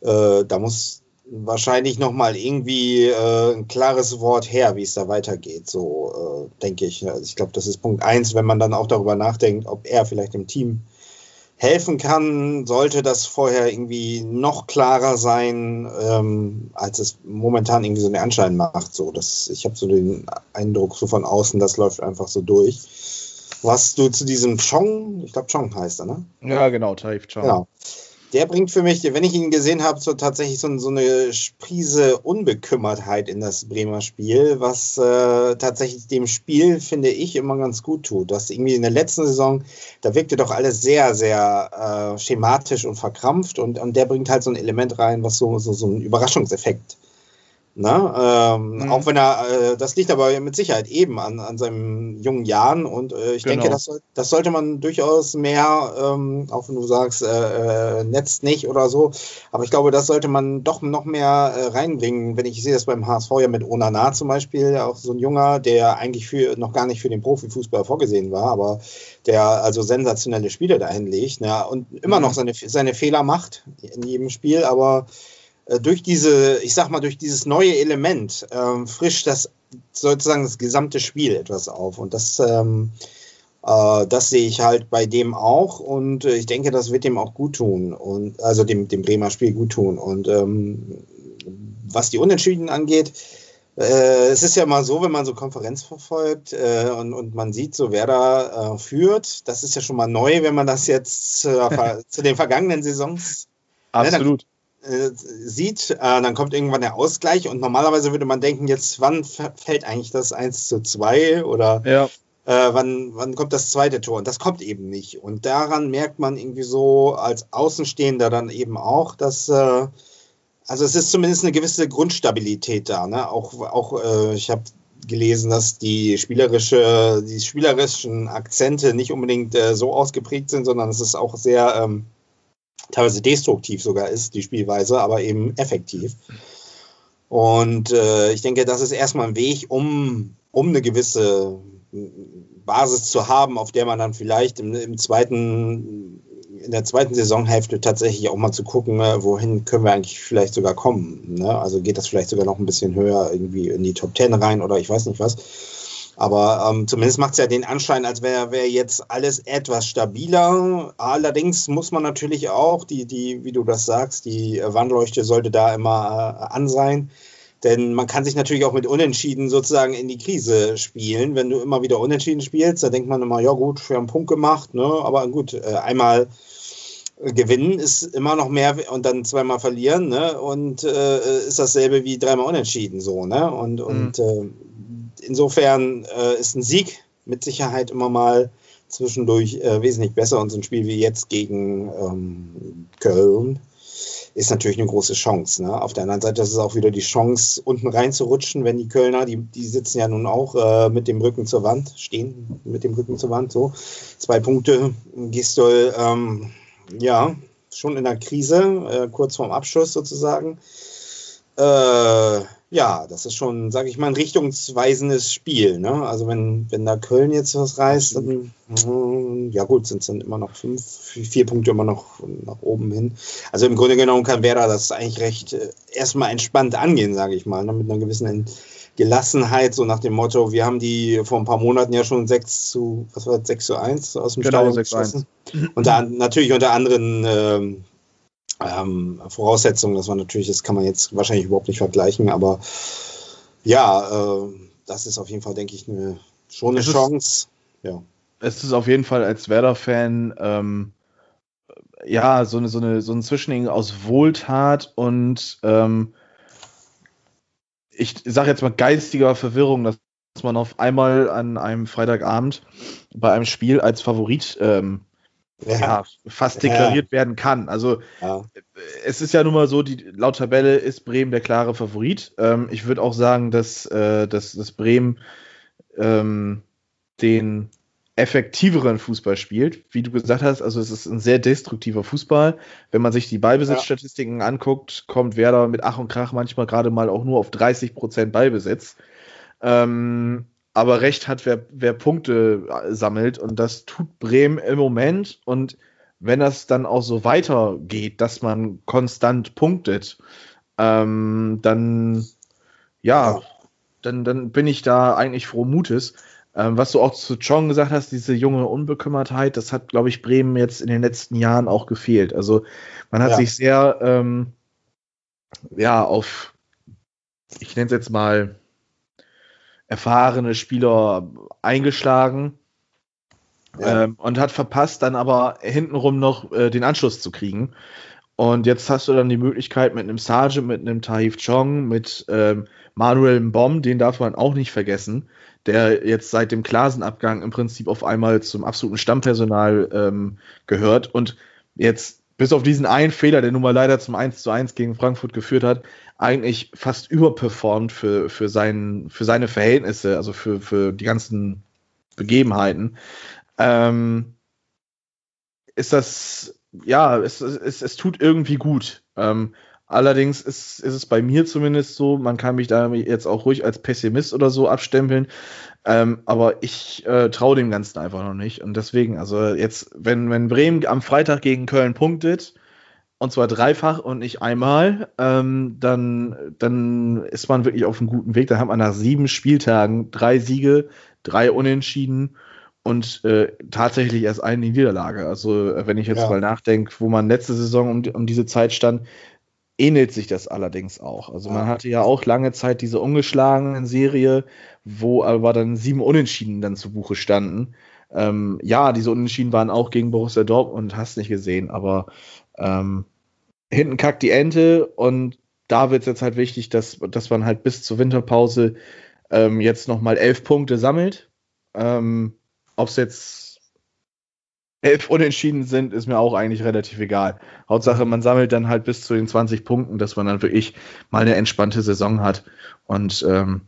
S3: äh, da muss wahrscheinlich nochmal irgendwie äh, ein klares Wort her, wie es da weitergeht. So äh, denke ich. Also ich glaube, das ist Punkt eins, wenn man dann auch darüber nachdenkt, ob er vielleicht im Team helfen kann, sollte das vorher irgendwie noch klarer sein, ähm, als es momentan irgendwie so einen Anschein macht. So, das, ich habe so den Eindruck so von außen, das läuft einfach so durch. Was du zu diesem Chong, ich glaube Chong heißt er, ne?
S1: Ja, genau, Taif Chong. Genau
S3: der bringt für mich, wenn ich ihn gesehen habe, so tatsächlich so, so eine Sprise Unbekümmertheit in das Bremer Spiel, was äh, tatsächlich dem Spiel, finde ich, immer ganz gut tut. Das irgendwie in der letzten Saison, da wirkte doch alles sehr, sehr äh, schematisch und verkrampft und, und der bringt halt so ein Element rein, was so, so, so einen Überraschungseffekt Ne? Ähm, mhm. Auch wenn er, äh, das liegt aber mit Sicherheit eben an, an seinen jungen Jahren und äh, ich genau. denke, das, das sollte man durchaus mehr, ähm, auch wenn du sagst, äh, äh, Netz nicht oder so, aber ich glaube, das sollte man doch noch mehr äh, reinbringen. Wenn ich sehe das beim HSV ja mit Onana zum Beispiel, auch so ein Junger, der eigentlich für, noch gar nicht für den Profifußball vorgesehen war, aber der also sensationelle Spiele dahin legt ne? und immer mhm. noch seine, seine Fehler macht in jedem Spiel, aber durch diese, ich sag mal, durch dieses neue Element ähm, frischt das sozusagen das gesamte Spiel etwas auf. Und das, ähm, äh, das sehe ich halt bei dem auch. Und äh, ich denke, das wird dem auch gut tun. Und also dem, dem Bremer Spiel gut tun. Und ähm, was die Unentschieden angeht, äh, es ist ja mal so, wenn man so Konferenz verfolgt äh, und, und man sieht so, wer da äh, führt, das ist ja schon mal neu, wenn man das jetzt zu den vergangenen Saisons.
S1: Absolut.
S3: Ne, äh, sieht, äh, dann kommt irgendwann der Ausgleich und normalerweise würde man denken, jetzt wann fällt eigentlich das 1 zu 2 oder
S1: Ja.
S3: äh, wann, wann kommt das zweite Tor? Und das kommt eben nicht. Und daran merkt man irgendwie so als Außenstehender dann eben auch, dass, äh, also es ist zumindest eine gewisse Grundstabilität da. Ne? Auch, auch äh, ich habe gelesen, dass die spielerische, die spielerischen Akzente nicht unbedingt so ausgeprägt sind, sondern es ist auch sehr ähm, teilweise destruktiv sogar ist, die Spielweise, aber eben effektiv. Und äh, ich denke, das ist erstmal ein Weg, um, um eine gewisse Basis zu haben, auf der man dann vielleicht im, im zweiten, in der zweiten Saisonhälfte tatsächlich auch mal zu gucken, äh, wohin können wir eigentlich vielleicht sogar kommen. Ne? Also geht das vielleicht sogar noch ein bisschen höher irgendwie in die Top Ten rein oder ich weiß nicht was. Aber ähm, zumindest macht es ja den Anschein, als wäre wär jetzt alles etwas stabiler. Allerdings muss man natürlich auch, die, die, wie du das sagst, die Wandleuchte sollte da immer äh, an sein. Denn man kann sich natürlich auch mit Unentschieden sozusagen in die Krise spielen. Wenn du immer wieder Unentschieden spielst, da denkt man immer, ja gut, wir haben einen Punkt gemacht, ne? aber gut, äh, einmal gewinnen ist immer noch mehr und dann zweimal verlieren, ne? Und äh, ist dasselbe wie dreimal unentschieden so, ne? Und, und äh, insofern äh, ist ein Sieg mit Sicherheit immer mal zwischendurch äh, wesentlich besser und so ein Spiel wie jetzt gegen ähm, Köln ist natürlich eine große Chance. Ne? Auf der anderen Seite ist es auch wieder die Chance, unten reinzurutschen, wenn die Kölner, die, die sitzen ja nun auch äh, mit dem Rücken zur Wand, stehen mit dem Rücken zur Wand, so. Zwei Punkte, Gistol, ähm, ja, schon in der Krise, äh, kurz vorm Abschluss sozusagen. Äh, ja, das ist schon, sage ich mal, ein richtungsweisendes Spiel. Ne? Also wenn, wenn da Köln jetzt was reißt, dann, mm, ja gut, sind es dann immer noch fünf, vier Punkte immer noch nach oben hin. Also im Grunde genommen kann Werder das eigentlich recht äh, erstmal entspannt angehen, sage ich mal, ne? mit einer gewissen Gelassenheit, so nach dem Motto, wir haben die vor ein paar Monaten ja schon 6 zu, was war das, 6 zu 1 aus dem
S1: Genau,
S3: Stadion
S1: 6 zu 1.
S3: geschossen. Und da natürlich unter anderen ähm, ähm, Voraussetzungen, das war natürlich, das kann man jetzt wahrscheinlich überhaupt nicht vergleichen, aber ja, äh, das ist auf jeden Fall, denke ich, eine, schon eine
S1: Es ist-
S3: Chance. Ja.
S1: es ist auf jeden Fall als Werder-Fan ähm, ja so eine, so eine so ein Zwischending aus Wohltat und ähm, ich sage jetzt mal geistiger Verwirrung, dass man auf einmal an einem Freitagabend bei einem Spiel als Favorit ähm, ja, fast
S3: Ja.
S1: deklariert werden kann. Also
S3: ja.
S1: es ist ja nun mal so, die, laut Tabelle ist Bremen der klare Favorit. Ähm, ich würde auch sagen, dass, äh, dass, dass Bremen ähm, den effektiveren Fußball spielt. Wie du gesagt hast, also es ist ein sehr destruktiver Fußball. Wenn man sich die Ballbesitzstatistiken anguckt, kommt Werder mit Ach und Krach manchmal gerade mal auch nur auf 30% Ballbesitz. Ähm, aber recht hat, wer, wer Punkte äh, sammelt und das tut Bremen im Moment und wenn das dann auch so weitergeht, dass man konstant punktet, ähm, dann ja,
S3: Ja.
S1: Dann, dann bin ich da eigentlich froh Mutes. Ähm, was du auch zu Chong gesagt hast, diese junge Unbekümmertheit, das hat, glaube ich, Bremen jetzt in den letzten Jahren auch gefehlt. Also man hat
S3: Ja.
S1: sich sehr ähm, ja auf, ich nenne es jetzt mal erfahrene Spieler eingeschlagen
S3: Ja.
S1: ähm, und hat verpasst, dann aber hintenrum noch äh, den Anschluss zu kriegen. Und jetzt hast du dann die Möglichkeit mit einem Sargent, mit einem Taif Chong, mit ähm, Manuel Mbom, den darf man auch nicht vergessen, der jetzt seit dem Klasenabgang im Prinzip auf einmal zum absoluten Stammpersonal ähm, gehört und jetzt bis auf diesen einen Fehler, der nun mal leider zum 1 zu 1 gegen Frankfurt geführt hat, eigentlich fast überperformt für, für, sein, für seine Verhältnisse, also für, für die ganzen Begebenheiten. Ähm, ist das, ja, es, es, es tut irgendwie gut. Ähm, allerdings ist, ist es bei mir zumindest so, man kann mich da jetzt auch ruhig als Pessimist oder so abstempeln, ähm, aber ich äh, traue dem Ganzen einfach noch nicht. Und deswegen, also jetzt, wenn, wenn Bremen am Freitag gegen Köln punktet, und zwar dreifach und nicht einmal, ähm, dann, dann ist man wirklich auf einem guten Weg. Da hat man nach sieben Spieltagen drei Siege, drei Unentschieden und äh, tatsächlich erst eine Niederlage. Also, äh, wenn ich jetzt
S3: Ja.
S1: mal nachdenke, wo man letzte Saison um, um diese Zeit stand, ähnelt sich das allerdings auch. Also, man hatte ja auch lange Zeit diese ungeschlagenen Serie, wo aber dann sieben Unentschieden dann zu Buche standen. Ähm, ja, diese Unentschieden waren auch gegen Borussia Dortmund, hast nicht gesehen, aber ähm, hinten kackt die Ente und da wird es jetzt halt wichtig, dass, dass man halt bis zur Winterpause ähm, jetzt nochmal elf Punkte sammelt. Ähm, Ob es jetzt elf Unentschieden sind, ist mir auch eigentlich relativ egal. Hauptsache, man sammelt dann halt bis zu den 20 Punkten, dass man dann wirklich mal eine entspannte Saison hat. Und ähm,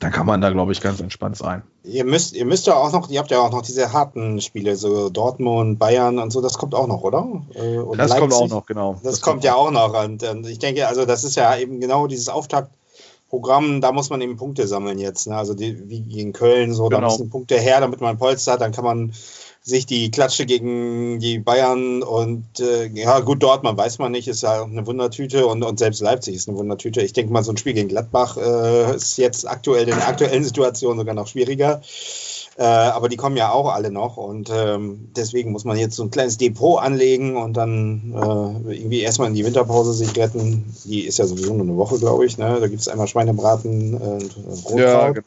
S1: dann kann man da, glaube ich, ganz entspannt sein.
S3: Ihr müsst, ihr müsst ja auch noch, ihr habt ja auch noch diese harten Spiele, so Dortmund, Bayern und so, das kommt auch noch, oder?
S1: Äh, und das Leipzig, kommt auch noch, genau.
S3: Das, das kommt, kommt ja auch noch. Und, und, ich denke, also das ist ja eben genau dieses Auftaktprogramm, da muss man eben Punkte sammeln jetzt. Ne? Also die, wie gegen Köln, so, genau. da müssen Punkte her, damit man Polster hat, dann kann man sich die Klatsche gegen die Bayern und äh, ja gut, Dortmund weiß man nicht, ist ja eine Wundertüte und, und selbst Leipzig ist eine Wundertüte. Ich denke mal, so ein Spiel gegen Gladbach äh, ist jetzt aktuell in der aktuellen Situation sogar noch schwieriger. Äh, aber die kommen ja auch alle noch und ähm, deswegen muss man jetzt so ein kleines Depot anlegen und dann äh, irgendwie erstmal in die Winterpause sich retten. Die ist ja sowieso nur eine Woche, glaube ich. Ne? Da gibt es einmal Schweinebraten und Rotkraut. Ja, genau.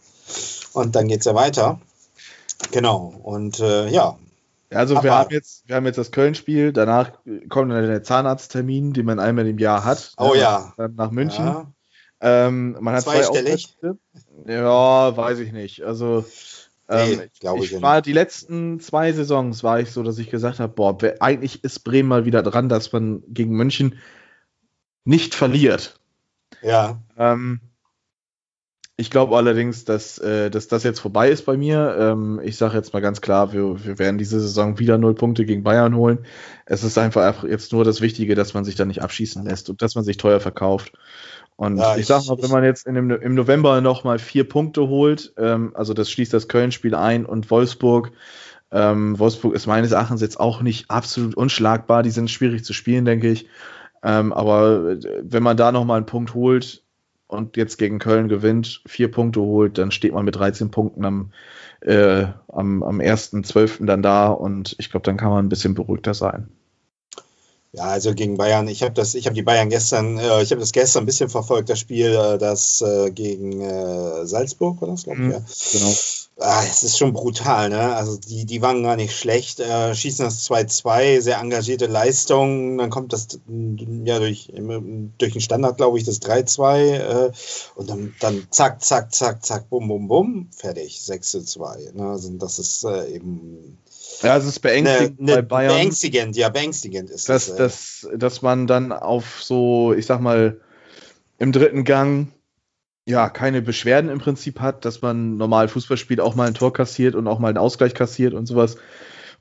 S3: Und dann geht es ja weiter. Genau. Und äh, ja,
S1: also wir haben jetzt, wir haben jetzt das Köln-Spiel, danach kommt dann der Zahnarzttermin, den man einmal im Jahr hat.
S3: Oh ja.
S1: Dann nach München. Ja. Ähm, man hat zwei Auftritte. Ja, weiß ich nicht. Also ähm, nee, ich, ich war die letzten zwei Saisons war ich so, dass ich gesagt habe, boah, eigentlich ist Bremen mal wieder dran, dass man gegen München nicht verliert.
S3: Ja.
S1: Ähm, ich glaube allerdings, dass, äh, dass das jetzt vorbei ist bei mir. Ähm, ich sage jetzt mal ganz klar, wir, wir werden diese Saison wieder null Punkte gegen Bayern holen. Es ist einfach jetzt nur das Wichtige, dass man sich da nicht abschießen lässt und dass man sich teuer verkauft. Und ja, ich, ich sag mal, wenn man jetzt dem, im November noch mal vier Punkte holt, ähm, also das schließt das Köln-Spiel ein und Wolfsburg. Ähm, Wolfsburg ist meines Erachtens jetzt auch nicht absolut unschlagbar. Die sind schwierig zu spielen, denke ich. Ähm, aber äh, wenn man da noch mal einen Punkt holt, und jetzt gegen Köln gewinnt, vier Punkte holt, dann steht man mit 13 Punkten am, äh, am, am 1.12. dann da und ich glaube, dann kann man ein bisschen beruhigter sein.
S3: Ja, also gegen Bayern, ich habe das, ich habe die Bayern gestern, äh, ich habe das gestern ein bisschen verfolgt, das Spiel, äh, das äh, gegen äh, Salzburg war das, glaube ich, mhm, ja. Genau. Ah, es ist schon brutal, ne? Also die, die waren gar nicht schlecht, äh, schießen das 2-2, sehr engagierte Leistung, dann kommt das ja durch, durch den Standard, glaube ich, das 3-2 äh, und dann, dann zack, zack, zack, zack, bum, bum, bum, fertig, 6-2. Ne? Also das ist äh, eben
S1: ja, es ist beängstigend ne, ne,
S3: bei Bayern. Beängstigend, ja, beängstigend ist
S1: dass,
S3: es.
S1: Dass, dass man dann auf so, ich sag mal, im dritten Gang ja, keine Beschwerden im Prinzip hat, dass man normal Fußball spielt, auch mal ein Tor kassiert und auch mal einen Ausgleich kassiert und sowas.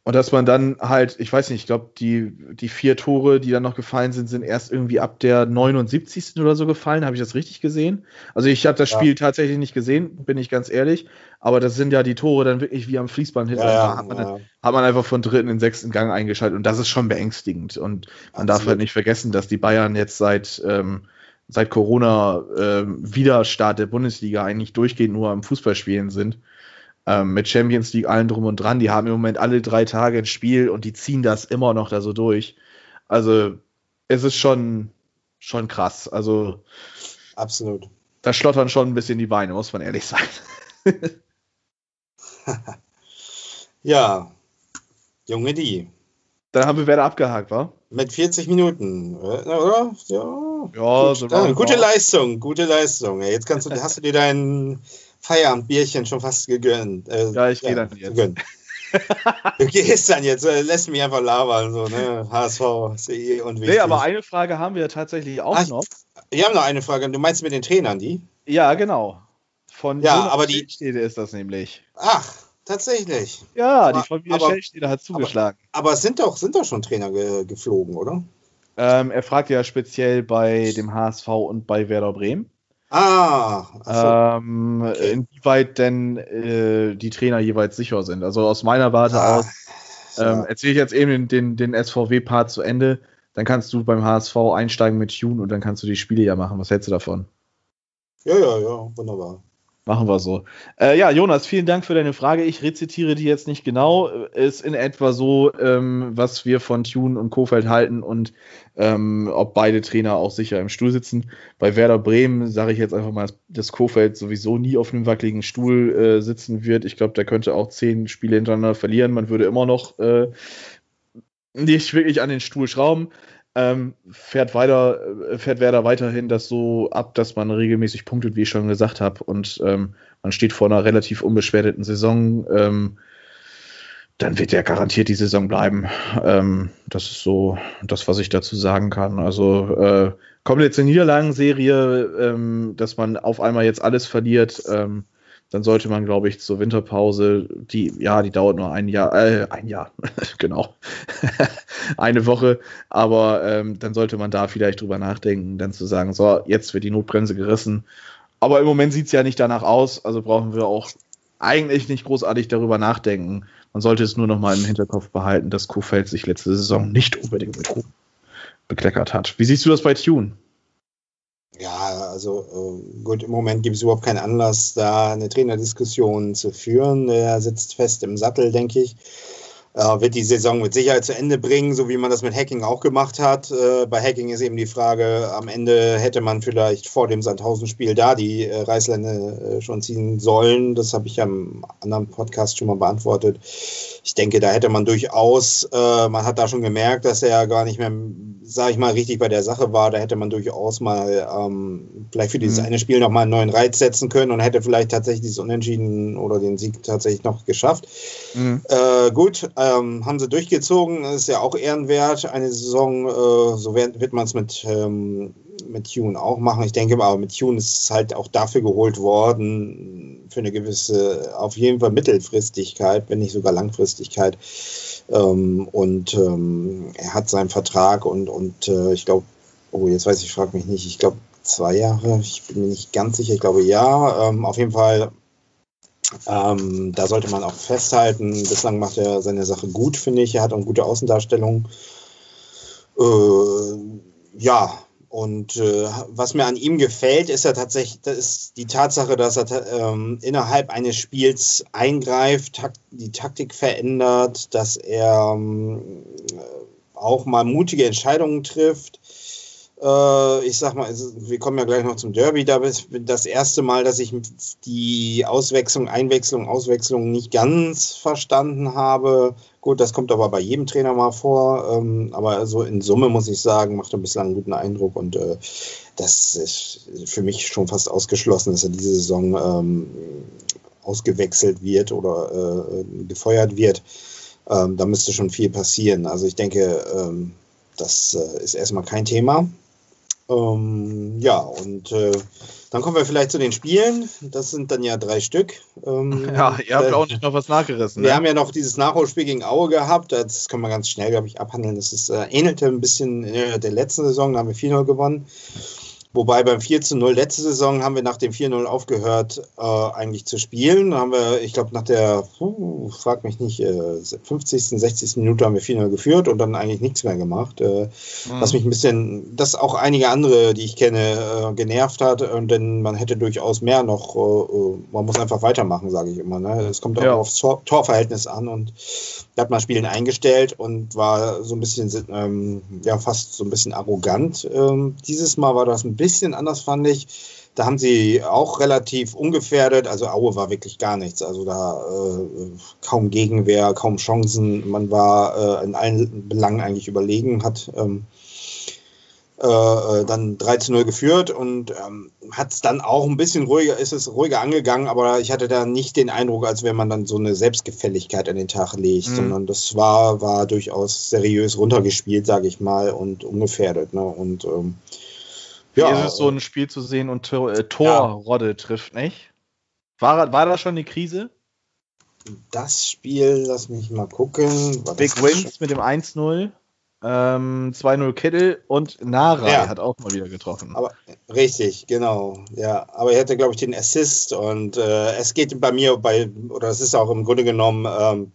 S1: Und dass man dann halt, ich weiß nicht, ich glaube, die, die vier Tore, die dann noch gefallen sind, sind erst irgendwie ab der 79. oder so gefallen. Habe ich das richtig gesehen? Also ich habe das ja. Spiel tatsächlich nicht gesehen, bin ich ganz ehrlich. Aber das sind ja die Tore dann wirklich wie am Fließband. Ja, ja, hat, man, ja. hat man einfach von dritten in sechsten Gang eingeschaltet. Und das ist schon beängstigend. Und man Absolut. darf halt nicht vergessen, dass die Bayern jetzt seit ähm, seit Corona äh, Wiederstart der Bundesliga eigentlich durchgehend nur am Fußballspielen sind. Ähm, mit Champions League allen drum und dran. Die haben im Moment alle drei Tage ein Spiel und die ziehen das immer noch da so durch. Also es ist schon, schon krass. Also
S3: absolut.
S1: Da schlottern schon ein bisschen die Beine, muss man ehrlich sein.
S3: ja, Junge die.
S1: Dann haben wir Werder abgehakt, wa?
S3: Mit 40 Minuten, äh, oder?
S1: Ja. Ja,
S3: so ja, gute Leistung, gute Leistung. Jetzt kannst du, hast du dir dein Feierabendbierchen schon fast gegönnt.
S1: Äh, ja, ich ja, gehe dann jetzt.
S3: du gehst dann jetzt, äh, lässt mich einfach labern, so, ne? HSV, CE und
S1: wichtig. Nee, aber eine Frage haben wir tatsächlich auch Ach, noch.
S3: Wir haben noch eine Frage. Du meinst mit den Trainern, die?
S1: Ja, genau.
S3: Von ja, Jonas aber die
S1: ist das nämlich.
S3: Ach, Tatsächlich.
S1: Ja, die von mir Stellsteder hat zugeschlagen.
S3: Aber, aber, es sind doch, sind doch schon Trainer ge geflogen, oder?
S1: Ähm, er fragt ja speziell bei dem HSV und bei Werder Bremen.
S3: Ah,
S1: so. ähm, okay. inwieweit denn äh, die Trainer jeweils sicher sind. Also aus meiner Warte ah, aus ähm, erzähle ich jetzt eben den, den, den SVW-Part zu Ende. Dann kannst du beim HSV einsteigen mit Tune und dann kannst du die Spiele ja machen. Was hältst du davon?
S3: Ja, ja, ja, wunderbar.
S1: Machen wir so. Äh, ja, Jonas, vielen Dank für deine Frage. Ich rezitiere die jetzt nicht genau. Ist in etwa so, ähm, was wir von Thun und Kofeld halten und ähm, ob beide Trainer auch sicher im Stuhl sitzen. Bei Werder Bremen sage ich jetzt einfach mal, dass Kofeld sowieso nie auf einem wackeligen Stuhl äh, sitzen wird. Ich glaube, der könnte auch zehn Spiele hintereinander verlieren. Man würde immer noch äh, nicht wirklich an den Stuhl schrauben. Ähm, fährt weiter, äh, fährt Werder weiterhin das so ab, dass man regelmäßig punktet, wie ich schon gesagt habe. Und ähm, man steht vor einer relativ unbeschwerten Saison. Ähm, dann wird er garantiert die Saison bleiben. Ähm, das ist so das, was ich dazu sagen kann. Also äh, kommt jetzt eine Niederlagenserie, ähm, dass man auf einmal jetzt alles verliert. Dann sollte man, glaube ich, zur Winterpause, die, ja, die dauert nur ein Jahr, äh, ein Jahr, genau, eine Woche, aber ähm, dann sollte man da vielleicht drüber nachdenken, dann zu sagen, so, jetzt wird die Notbremse gerissen. Aber im Moment sieht es ja nicht danach aus, also brauchen wir auch eigentlich nicht großartig darüber nachdenken. Man sollte es nur noch mal im Hinterkopf behalten, dass Kuhfeld sich letzte Saison nicht unbedingt mit Ruhm bekleckert hat. Wie siehst du das bei Tune?
S3: Ja, also äh, gut, im Moment gibt es überhaupt keinen Anlass, da eine Trainerdiskussion zu führen. Er sitzt fest im Sattel, denke ich. Äh, wird die Saison mit Sicherheit zu Ende bringen, so wie man das mit Hacking auch gemacht hat. Äh, bei Hacking ist eben die Frage, am Ende hätte man vielleicht vor dem Sandhausen-Spiel da die äh, Reißleine äh, schon ziehen sollen. Das habe ich ja im anderen Podcast schon mal beantwortet ich denke, da hätte man durchaus, äh, man hat da schon gemerkt, dass er gar nicht mehr, sage ich mal, richtig bei der Sache war. Da hätte man durchaus mal ähm, vielleicht für dieses mhm. eine Spiel nochmal einen neuen Reiz setzen können und hätte vielleicht tatsächlich dieses Unentschieden oder den Sieg tatsächlich noch geschafft. Mhm. Äh, gut, ähm, haben sie durchgezogen, ist ja auch ehrenwert. Eine Saison, äh, so wird, wird man es mit ähm, mit Tune auch machen. Ich denke aber mit Tune ist es halt auch dafür geholt worden, für eine gewisse, auf jeden Fall Mittelfristigkeit, wenn nicht sogar Langfristigkeit. Ähm, und ähm, er hat seinen Vertrag und, und äh, ich glaube, oh, jetzt weiß ich, frage mich nicht, ich glaube zwei Jahre, ich bin mir nicht ganz sicher, ich glaube ja. Ähm, auf jeden Fall ähm, da sollte man auch festhalten. Bislang macht er seine Sache gut, finde ich. Er hat eine gute Außendarstellung. Äh, ja, und äh, was mir an ihm gefällt, ist ja tatsächlich ist die Tatsache, dass er ähm, innerhalb eines Spiels eingreift, tak die Taktik verändert, dass er ähm, auch mal mutige Entscheidungen trifft. Äh, ich sag mal, wir kommen ja gleich noch zum Derby. Da ist das erste Mal, dass ich die Auswechslung, Einwechslung, Auswechslung nicht ganz verstanden habe. Gut, das kommt aber bei jedem Trainer mal vor. Ähm, aber so in Summe muss ich sagen, macht er bislang einen guten Eindruck und äh, das ist für mich schon fast ausgeschlossen, dass er diese Saison ähm, ausgewechselt wird oder äh, gefeuert wird. Ähm, da müsste schon viel passieren. Also ich denke, das ist erstmal kein Thema. Ähm, ja, und äh, dann kommen wir vielleicht zu den Spielen. Das sind dann ja drei Stück.
S1: Ähm, ja, ihr habt äh, auch nicht noch was nachgerissen.
S3: Wir ne? haben ja noch dieses Nachholspiel gegen Aue gehabt. Das können wir ganz schnell, glaube ich, abhandeln. Das ist, äh, ähnelte ein bisschen der letzten Saison. Da haben wir 4-0 gewonnen. Wobei beim 4 zu 0 letzte Saison haben wir nach dem 4-0 aufgehört, äh, eigentlich zu spielen. Da haben wir, ich glaube, nach der, uh, frag mich nicht, äh, 50., 60. Minute haben wir 4-0 geführt und dann eigentlich nichts mehr gemacht. Äh, mhm. Was mich ein bisschen, das auch einige andere, die ich kenne, äh, genervt hat. Und denn man hätte durchaus mehr noch, äh, äh, man muss einfach weitermachen, sage ich immer. Ne? Es kommt auch ja. aufs Tor Torverhältnis an und da hat man Spielen eingestellt und war so ein bisschen, ähm, ja, fast so ein bisschen arrogant. Ähm, dieses Mal war das ein bisschen anders, fand ich. Da haben sie auch relativ ungefährdet, also Aue war wirklich gar nichts. Also da äh, kaum Gegenwehr, kaum Chancen. Man war äh, in allen Belangen eigentlich überlegen, hat ähm, äh, äh, dann 3 zu 0 geführt und ähm, hat es dann auch ein bisschen ruhiger, ist es ruhiger angegangen, aber ich hatte da nicht den Eindruck, als wenn man dann so eine Selbstgefälligkeit an den Tag legt, mhm. sondern das war, war durchaus seriös runtergespielt, sage ich mal, und ungefährdet. Ne? Und ähm,
S1: ja. Ist es so ein Spiel zu sehen und Tor, äh, Torrodde ja. trifft, nicht? War, war da schon die Krise?
S3: Das Spiel, lass mich mal gucken.
S1: Big Wins mit dem 1-0. Ähm, 2-0 Kittel und Nara ja. hat auch mal wieder getroffen.
S3: Aber, richtig, genau. Ja, aber er hatte, glaube ich, den Assist und äh, es geht bei mir bei, oder es ist auch im Grunde genommen ähm,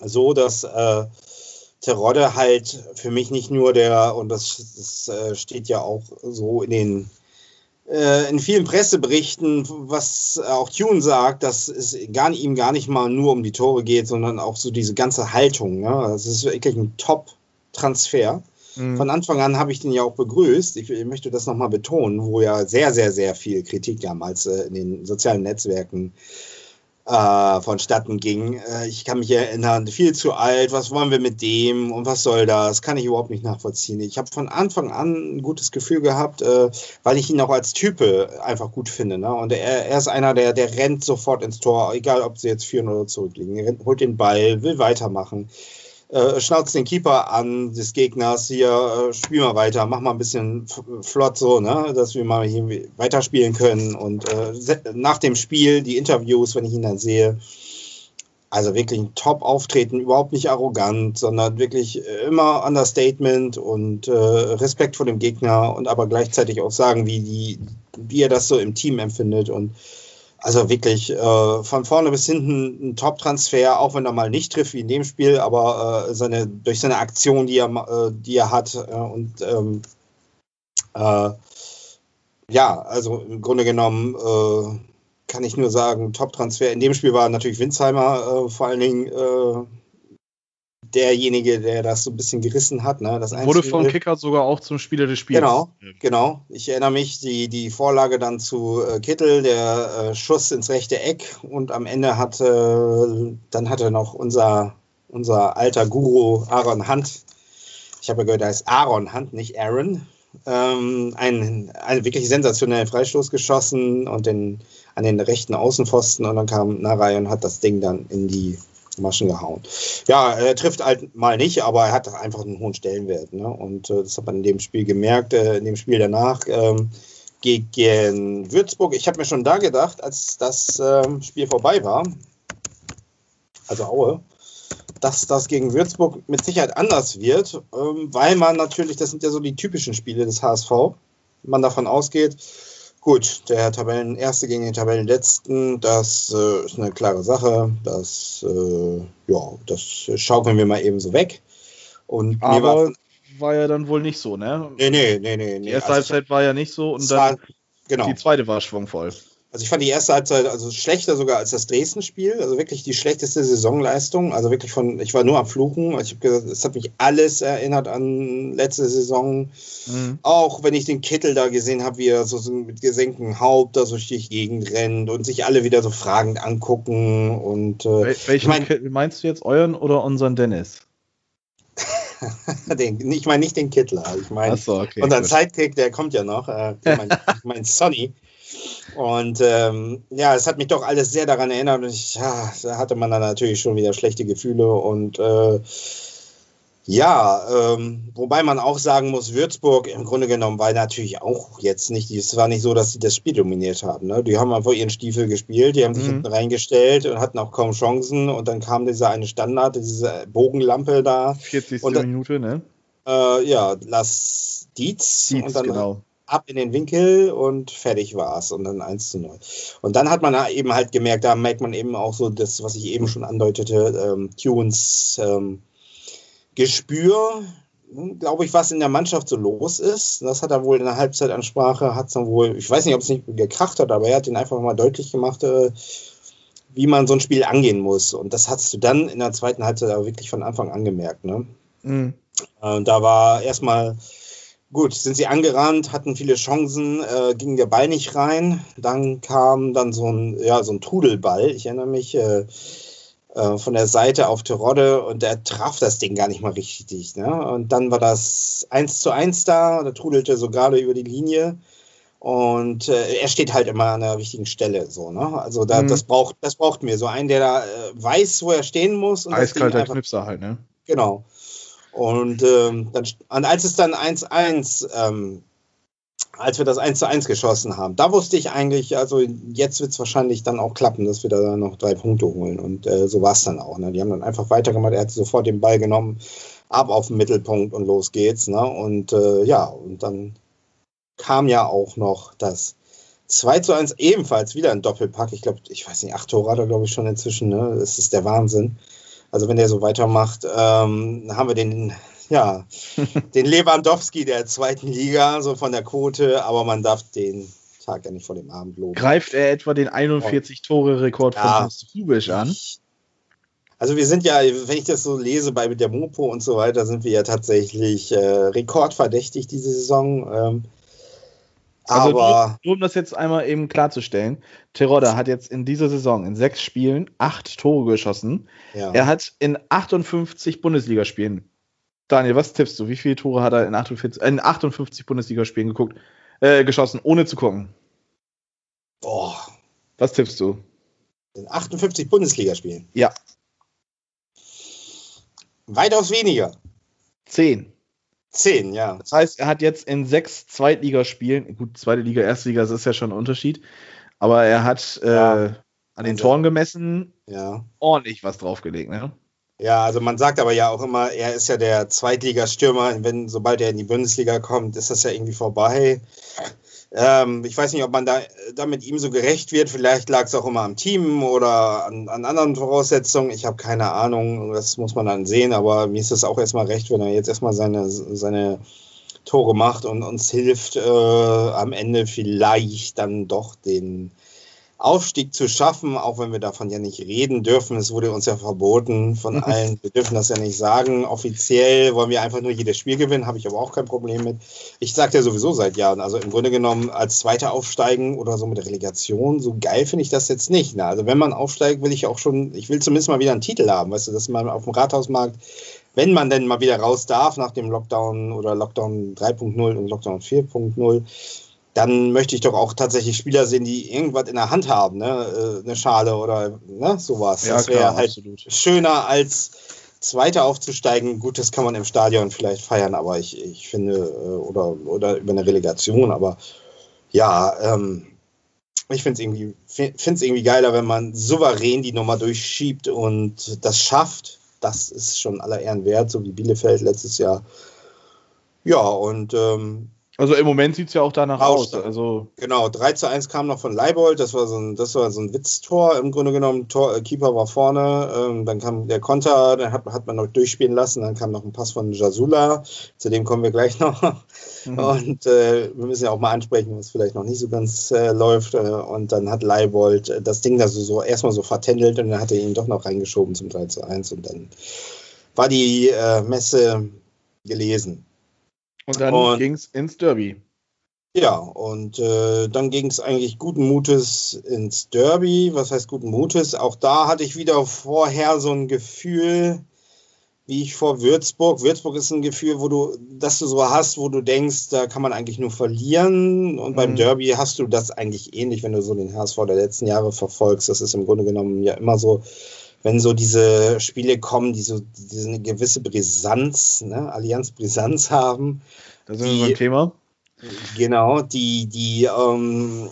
S3: so, dass äh, Terodde halt für mich nicht nur der, und das, das äh, steht ja auch so in den äh, in vielen Presseberichten, was auch Tune sagt, dass es gar, ihm gar nicht mal nur um die Tore geht, sondern auch so diese ganze Haltung. Ne? Das ist wirklich ein Top- Transfer. Mhm. Von Anfang an habe ich den ja auch begrüßt. Ich, ich möchte das nochmal betonen, wo ja sehr, sehr, sehr viel Kritik damals äh, in den sozialen Netzwerken äh, vonstatten ging. Äh, ich kann mich erinnern, viel zu alt, was wollen wir mit dem und was soll das? Kann ich überhaupt nicht nachvollziehen. Ich habe von Anfang an ein gutes Gefühl gehabt, äh, weil ich ihn auch als Type einfach gut finde. Ne? Und er, er, ist einer, der, der rennt sofort ins Tor, egal ob sie jetzt führen oder zurückliegen. Er rennt, holt den Ball, will weitermachen äh, schnauzt den Keeper an des Gegners, hier, äh, spiel mal weiter, mach mal ein bisschen flott so, ne, dass wir mal hier weiterspielen können. Und äh, nach dem Spiel, die Interviews, wenn ich ihn dann sehe, also wirklich ein Top-Auftreten, überhaupt nicht arrogant, sondern wirklich immer Understatement und äh, Respekt vor dem Gegner und aber gleichzeitig auch sagen, wie, die, wie er das so im Team empfindet und also wirklich äh, von vorne bis hinten ein Top-Transfer, auch wenn er mal nicht trifft wie in dem Spiel, aber äh, seine, durch seine Aktion, die er, äh, die er hat äh, und ähm, äh, ja, also im Grunde genommen äh, kann ich nur sagen, Top-Transfer. In dem Spiel war natürlich Winsheimer vor allen Dingen derjenige, der das so ein bisschen gerissen hat. Ne? Das
S1: Wurde von Kicker sogar auch zum Spieler des Spiels.
S3: Genau, genau. Ich erinnere mich, die, die Vorlage dann zu äh, Kittel, der äh, Schuss ins rechte Eck und am Ende hatte, äh, dann hatte noch unser, unser alter Guru Aaron Hunt, ich habe ja gehört, er ist Aaron Hunt, nicht Aaron, ähm, einen, einen wirklich sensationellen Freistoß geschossen und den, an den rechten Außenpfosten und dann kam Naray und hat das Ding dann in die Maschen gehauen. Ja, er trifft halt mal nicht, aber er hat einfach einen hohen Stellenwert. Ne? Und äh, das hat man in dem Spiel gemerkt, äh, in dem Spiel danach ähm, gegen Würzburg. Ich habe mir schon da gedacht, als das ähm, Spiel vorbei war, also Aue, dass das gegen Würzburg mit Sicherheit anders wird, ähm, weil man natürlich, das sind ja so die typischen Spiele des HSV, man davon ausgeht, Gut, der Tabellenerste gegen den Tabellenletzten, das äh, ist eine klare Sache. Das, äh, ja, das schaukeln wir mal eben so weg.
S1: Und Aber war, ja dann wohl nicht so, ne?
S3: Nee, nee, nee, nee.
S1: Die erste also, Halbzeit war ja nicht so und dann war, genau. die zweite war schwungvoll.
S3: Also ich fand die erste Halbzeit also schlechter sogar als das Dresden-Spiel. Also wirklich die schlechteste Saisonleistung. Also wirklich von, ich war nur am Fluchen. Ich habe gesagt, es hat mich alles erinnert an letzte Saison. Mhm. Auch wenn ich den Kittel da gesehen habe, wie er so mit gesenktem Haupt da so durch die Gegend rennt und sich alle wieder so fragend angucken. Und,
S1: äh, Welchen ich mein, meinst du jetzt euren oder unseren Dennis?
S3: den, ich meine nicht den Kittler, ich meine so, okay, unseren gut. Sidekick, der kommt ja noch, äh, mein, mein Sonny. Und ähm, ja, es hat mich doch alles sehr daran erinnert und ich, ja, da hatte man dann natürlich schon wieder schlechte Gefühle und äh, ja, ähm, wobei man auch sagen muss, Würzburg im Grunde genommen war natürlich auch jetzt nicht, es war nicht so, dass sie das Spiel dominiert haben. Ne? Die haben einfach ihren Stiefel gespielt, die haben sich mhm. hinten reingestellt und hatten auch kaum Chancen und dann kam dieser eine Standard, diese Bogenlampe da.
S1: 40.
S3: Und
S1: Minute, ne?
S3: Äh, ja, Las Dietz.
S1: Dietz und dann, genau
S3: ab in den Winkel und fertig war's und dann 1 zu 0. Und dann hat man eben halt gemerkt, da merkt man eben auch so das, was ich eben schon andeutete, ähm, Tunes ähm, Gespür, hm, glaube ich, was in der Mannschaft so los ist. Das hat er wohl in der Halbzeitansprache, hat es dann wohl, ich weiß nicht, ob es nicht gekracht hat, aber er hat ihn einfach mal deutlich gemacht, äh, wie man so ein Spiel angehen muss. Und das hast du dann in der zweiten Halbzeit aber wirklich von Anfang an gemerkt. Ne? Mhm. Äh, da war erstmal Gut, sind sie angerannt, hatten viele Chancen, äh, ging der Ball nicht rein. Dann kam dann so ein, ja, so ein Trudelball. Ich erinnere mich äh, äh, von der Seite auf Terodde und der traf das Ding gar nicht mal richtig. Ne? Und dann war das 1 zu 1 da, der trudelte so gerade über die Linie. Und äh, er steht halt immer an der richtigen Stelle. So, ne? Also da, mhm. das, braucht, das braucht mir so einen, der da äh, weiß, wo er stehen muss.
S1: Eiskalter Knipser halt, ne?
S3: Genau. Und, ähm, dann, und als es dann 1-1, ähm, als wir das 1 zu 1 geschossen haben, da wusste ich eigentlich, also jetzt wird es wahrscheinlich dann auch klappen, dass wir da noch drei Punkte holen. Und äh, so war es dann auch. Ne? Die haben dann einfach weitergemacht, er hat sofort den Ball genommen, ab auf den Mittelpunkt und los geht's. Ne? Und äh, ja, und dann kam ja auch noch das 2 zu 1 ebenfalls wieder ein Doppelpack. Ich glaube, ich weiß nicht, acht Tore hat er, glaube ich, schon inzwischen. Ne? Das ist der Wahnsinn. Also wenn der so weitermacht, ähm, haben wir den, ja, den Lewandowski der zweiten Liga, so von der Quote, aber man darf den Tag ja nicht vor dem Abend loben.
S1: Greift er etwa den 41-Tore-Rekord ja, von Kubisch an?
S3: Also wir sind ja, wenn ich das so lese bei der Mopo und so weiter, sind wir ja tatsächlich äh, rekordverdächtig diese Saison. Ähm,
S1: Also
S3: Aber
S1: nur, nur um das jetzt einmal eben klarzustellen, Terodde hat jetzt in dieser Saison in sechs Spielen acht Tore geschossen.
S3: ja.
S1: Er hat in 58 Bundesligaspielen. Daniel, was tippst du? Wie viele Tore hat er in 48, in 58 Bundesligaspielen geguckt, äh, geschossen, ohne zu gucken?
S3: Boah,
S1: Was tippst du?
S3: in 58 Bundesligaspielen.
S1: Ja.
S3: Weitaus weniger.
S1: Zehn.
S3: Zehn, ja.
S1: Das heißt, er hat jetzt in sechs Zweitligaspielen, gut, zweite Liga, erste Liga, das ist ja schon ein Unterschied, aber er hat äh,
S3: Ja.
S1: an den
S3: Also-
S1: Toren gemessen
S3: Ja.
S1: ordentlich was draufgelegt. Ne?
S3: Ja, also man sagt aber ja auch immer, er ist ja der Zweitligastürmer. Wenn, sobald er in die Bundesliga kommt, ist das ja irgendwie vorbei. Ähm, ich weiß nicht, ob man da, da mit ihm so gerecht wird. Vielleicht lag es auch immer am Team oder an, an anderen Voraussetzungen. Ich habe keine Ahnung. Das muss man dann sehen. Aber mir ist es auch erstmal recht, wenn er jetzt erstmal seine, seine Tore macht und uns hilft, äh, am Ende vielleicht dann doch den Aufstieg zu schaffen, auch wenn wir davon ja nicht reden dürfen. Es wurde uns ja verboten von allen. Wir dürfen das ja nicht sagen. Offiziell wollen wir einfach nur jedes Spiel gewinnen, habe ich aber auch kein Problem mit. Ich sage ja sowieso seit Jahren, also im Grunde genommen als Zweiter aufsteigen oder so mit Relegation, so geil finde ich das jetzt nicht. Ne? Also wenn man aufsteigt, will ich auch schon, ich will zumindest mal wieder einen Titel haben, weißt du, dass man auf dem Rathausmarkt, wenn man denn mal wieder raus darf nach dem Lockdown oder Lockdown 3.0 und Lockdown 4.0, dann möchte ich doch auch tatsächlich Spieler sehen, die irgendwas in der Hand haben, ne? Äh, eine Schale oder ne? sowas. das wäre halt
S1: absolut.
S3: schöner als Zweiter aufzusteigen. Gut, das kann man im Stadion vielleicht feiern, aber ich, ich finde, äh, oder, oder über eine Relegation, aber ja, ähm, ich finde es irgendwie, find's irgendwie geiler, wenn man souverän die Nummer durchschiebt und das schafft. Das ist schon aller Ehren wert, so wie Bielefeld letztes Jahr. Ja, und ähm,
S1: Also im Moment sieht es ja auch danach aus.
S3: Aufstieg.
S1: Also
S3: Genau, 3 zu 1 kam noch von Leibold, das war so ein, das war so ein Witztor im Grunde genommen. Tor, äh, Keeper war vorne, ähm, dann kam der Konter, dann hat, hat man noch durchspielen lassen, dann kam noch ein Pass von Jasula, zu dem kommen wir gleich noch.
S1: Mhm.
S3: Und äh, wir müssen ja auch mal ansprechen, was vielleicht noch nicht so ganz äh, läuft. Äh, und dann hat Leibold äh, das Ding da so, so erstmal so vertändelt und dann hat er ihn doch noch reingeschoben zum 3 zu 1 und dann war die äh, Messe gelesen.
S1: Und dann
S3: Und-
S1: ging es ins Derby.
S3: Ja, und äh, dann ging es eigentlich guten Mutes ins Derby. Was heißt guten Mutes? Auch da hatte ich wieder vorher so ein Gefühl, wie ich vor Würzburg. Würzburg ist ein Gefühl, wo du, dass du so hast, wo du denkst, da kann man eigentlich nur verlieren. Und beim
S1: Mhm.
S3: Derby hast du das eigentlich ähnlich, wenn du so den HSV der letzten Jahre verfolgst. Das ist im Grunde genommen ja immer so, wenn so diese Spiele kommen, die so diese eine gewisse Brisanz, ne, Allianz Brisanz haben.
S1: Da sind wir
S3: Die-
S1: beim Thema.
S3: Genau, die, die, ähm,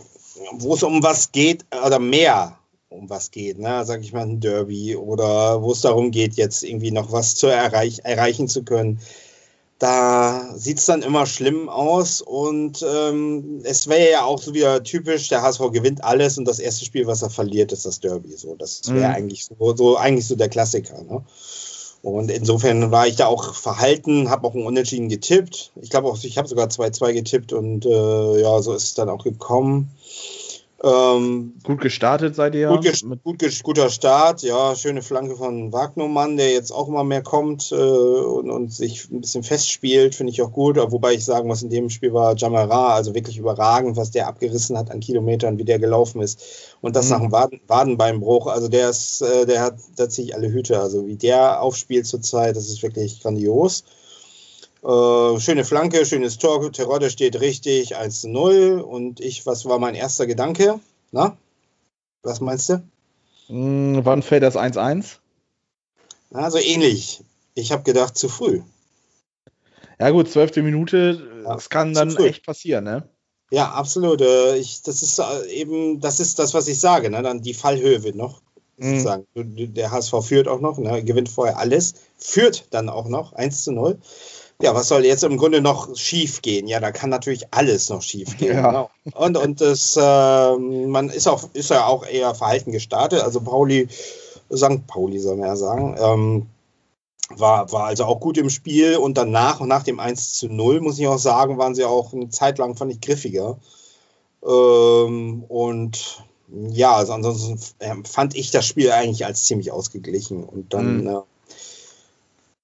S3: wo es um was geht, oder mehr um was geht, ne, sag ich mal, ein Derby oder wo es darum geht, jetzt irgendwie noch was zu erreich erreichen zu können. Da sieht es dann immer schlimm aus und ähm, es wäre ja auch so wieder typisch, der HSV gewinnt alles und das erste Spiel, was er verliert, ist das Derby. So, das wäre
S1: Mhm.
S3: eigentlich so, so eigentlich so der Klassiker. Ne? Und insofern war ich da auch verhalten, habe auch ein Unentschieden getippt. Ich glaube auch, ich habe sogar 2-2 getippt und äh, ja, so ist es dann auch gekommen. Ähm,
S1: Gut gestartet seid ihr.
S3: gut, gut guter Start, ja, schöne Flanke von Wagnermann, der jetzt auch immer mehr kommt äh, und, und sich ein bisschen festspielt, finde ich auch gut. Wobei ich sagen muss, in dem Spiel war Jamara also wirklich überragend, was der abgerissen hat an Kilometern, wie der gelaufen ist. Und das
S1: Mhm.
S3: nach einem Waden, Wadenbeinbruch. Also der ist, äh, der hat, da ziehe ich alle Hüte. Also wie der aufspielt zurzeit, das ist wirklich grandios. Äh, schöne Flanke, schönes Tor. Terodde steht richtig, 1 zu 0. Und ich, was war mein erster Gedanke? Na? Was meinst du?
S1: Mh, wann fällt das 1-1?
S3: Also ähnlich. Ich habe gedacht, zu früh.
S1: Ja gut, zwölfte Minute,
S3: Ja,
S1: das kann dann
S3: früh.
S1: echt passieren, ne?
S3: Ja, absolut. Äh, Ich, das ist äh, eben, das ist das, was ich sage. Ne? Dann die Fallhöhe wird noch.
S1: Mhm.
S3: Sozusagen. Du- Der HSV führt auch noch, ne? gewinnt vorher alles, führt dann auch noch 1 zu 0. Ja, was soll jetzt im Grunde noch schief gehen? Ja, da kann natürlich alles noch schief gehen.
S1: Ja.
S3: Ne? Und, und das, ähm, man ist auch, ist ja auch eher verhalten gestartet. Also Pauli, St. Pauli soll man ja sagen, ähm, war, war also auch gut im Spiel und danach und nach dem 1 zu 0, muss ich auch sagen, waren sie auch eine Zeit lang, fand ich, griffiger. Ähm, und ja, also ansonsten ähm, fand ich das Spiel eigentlich als ziemlich ausgeglichen. Und dann
S1: Mhm.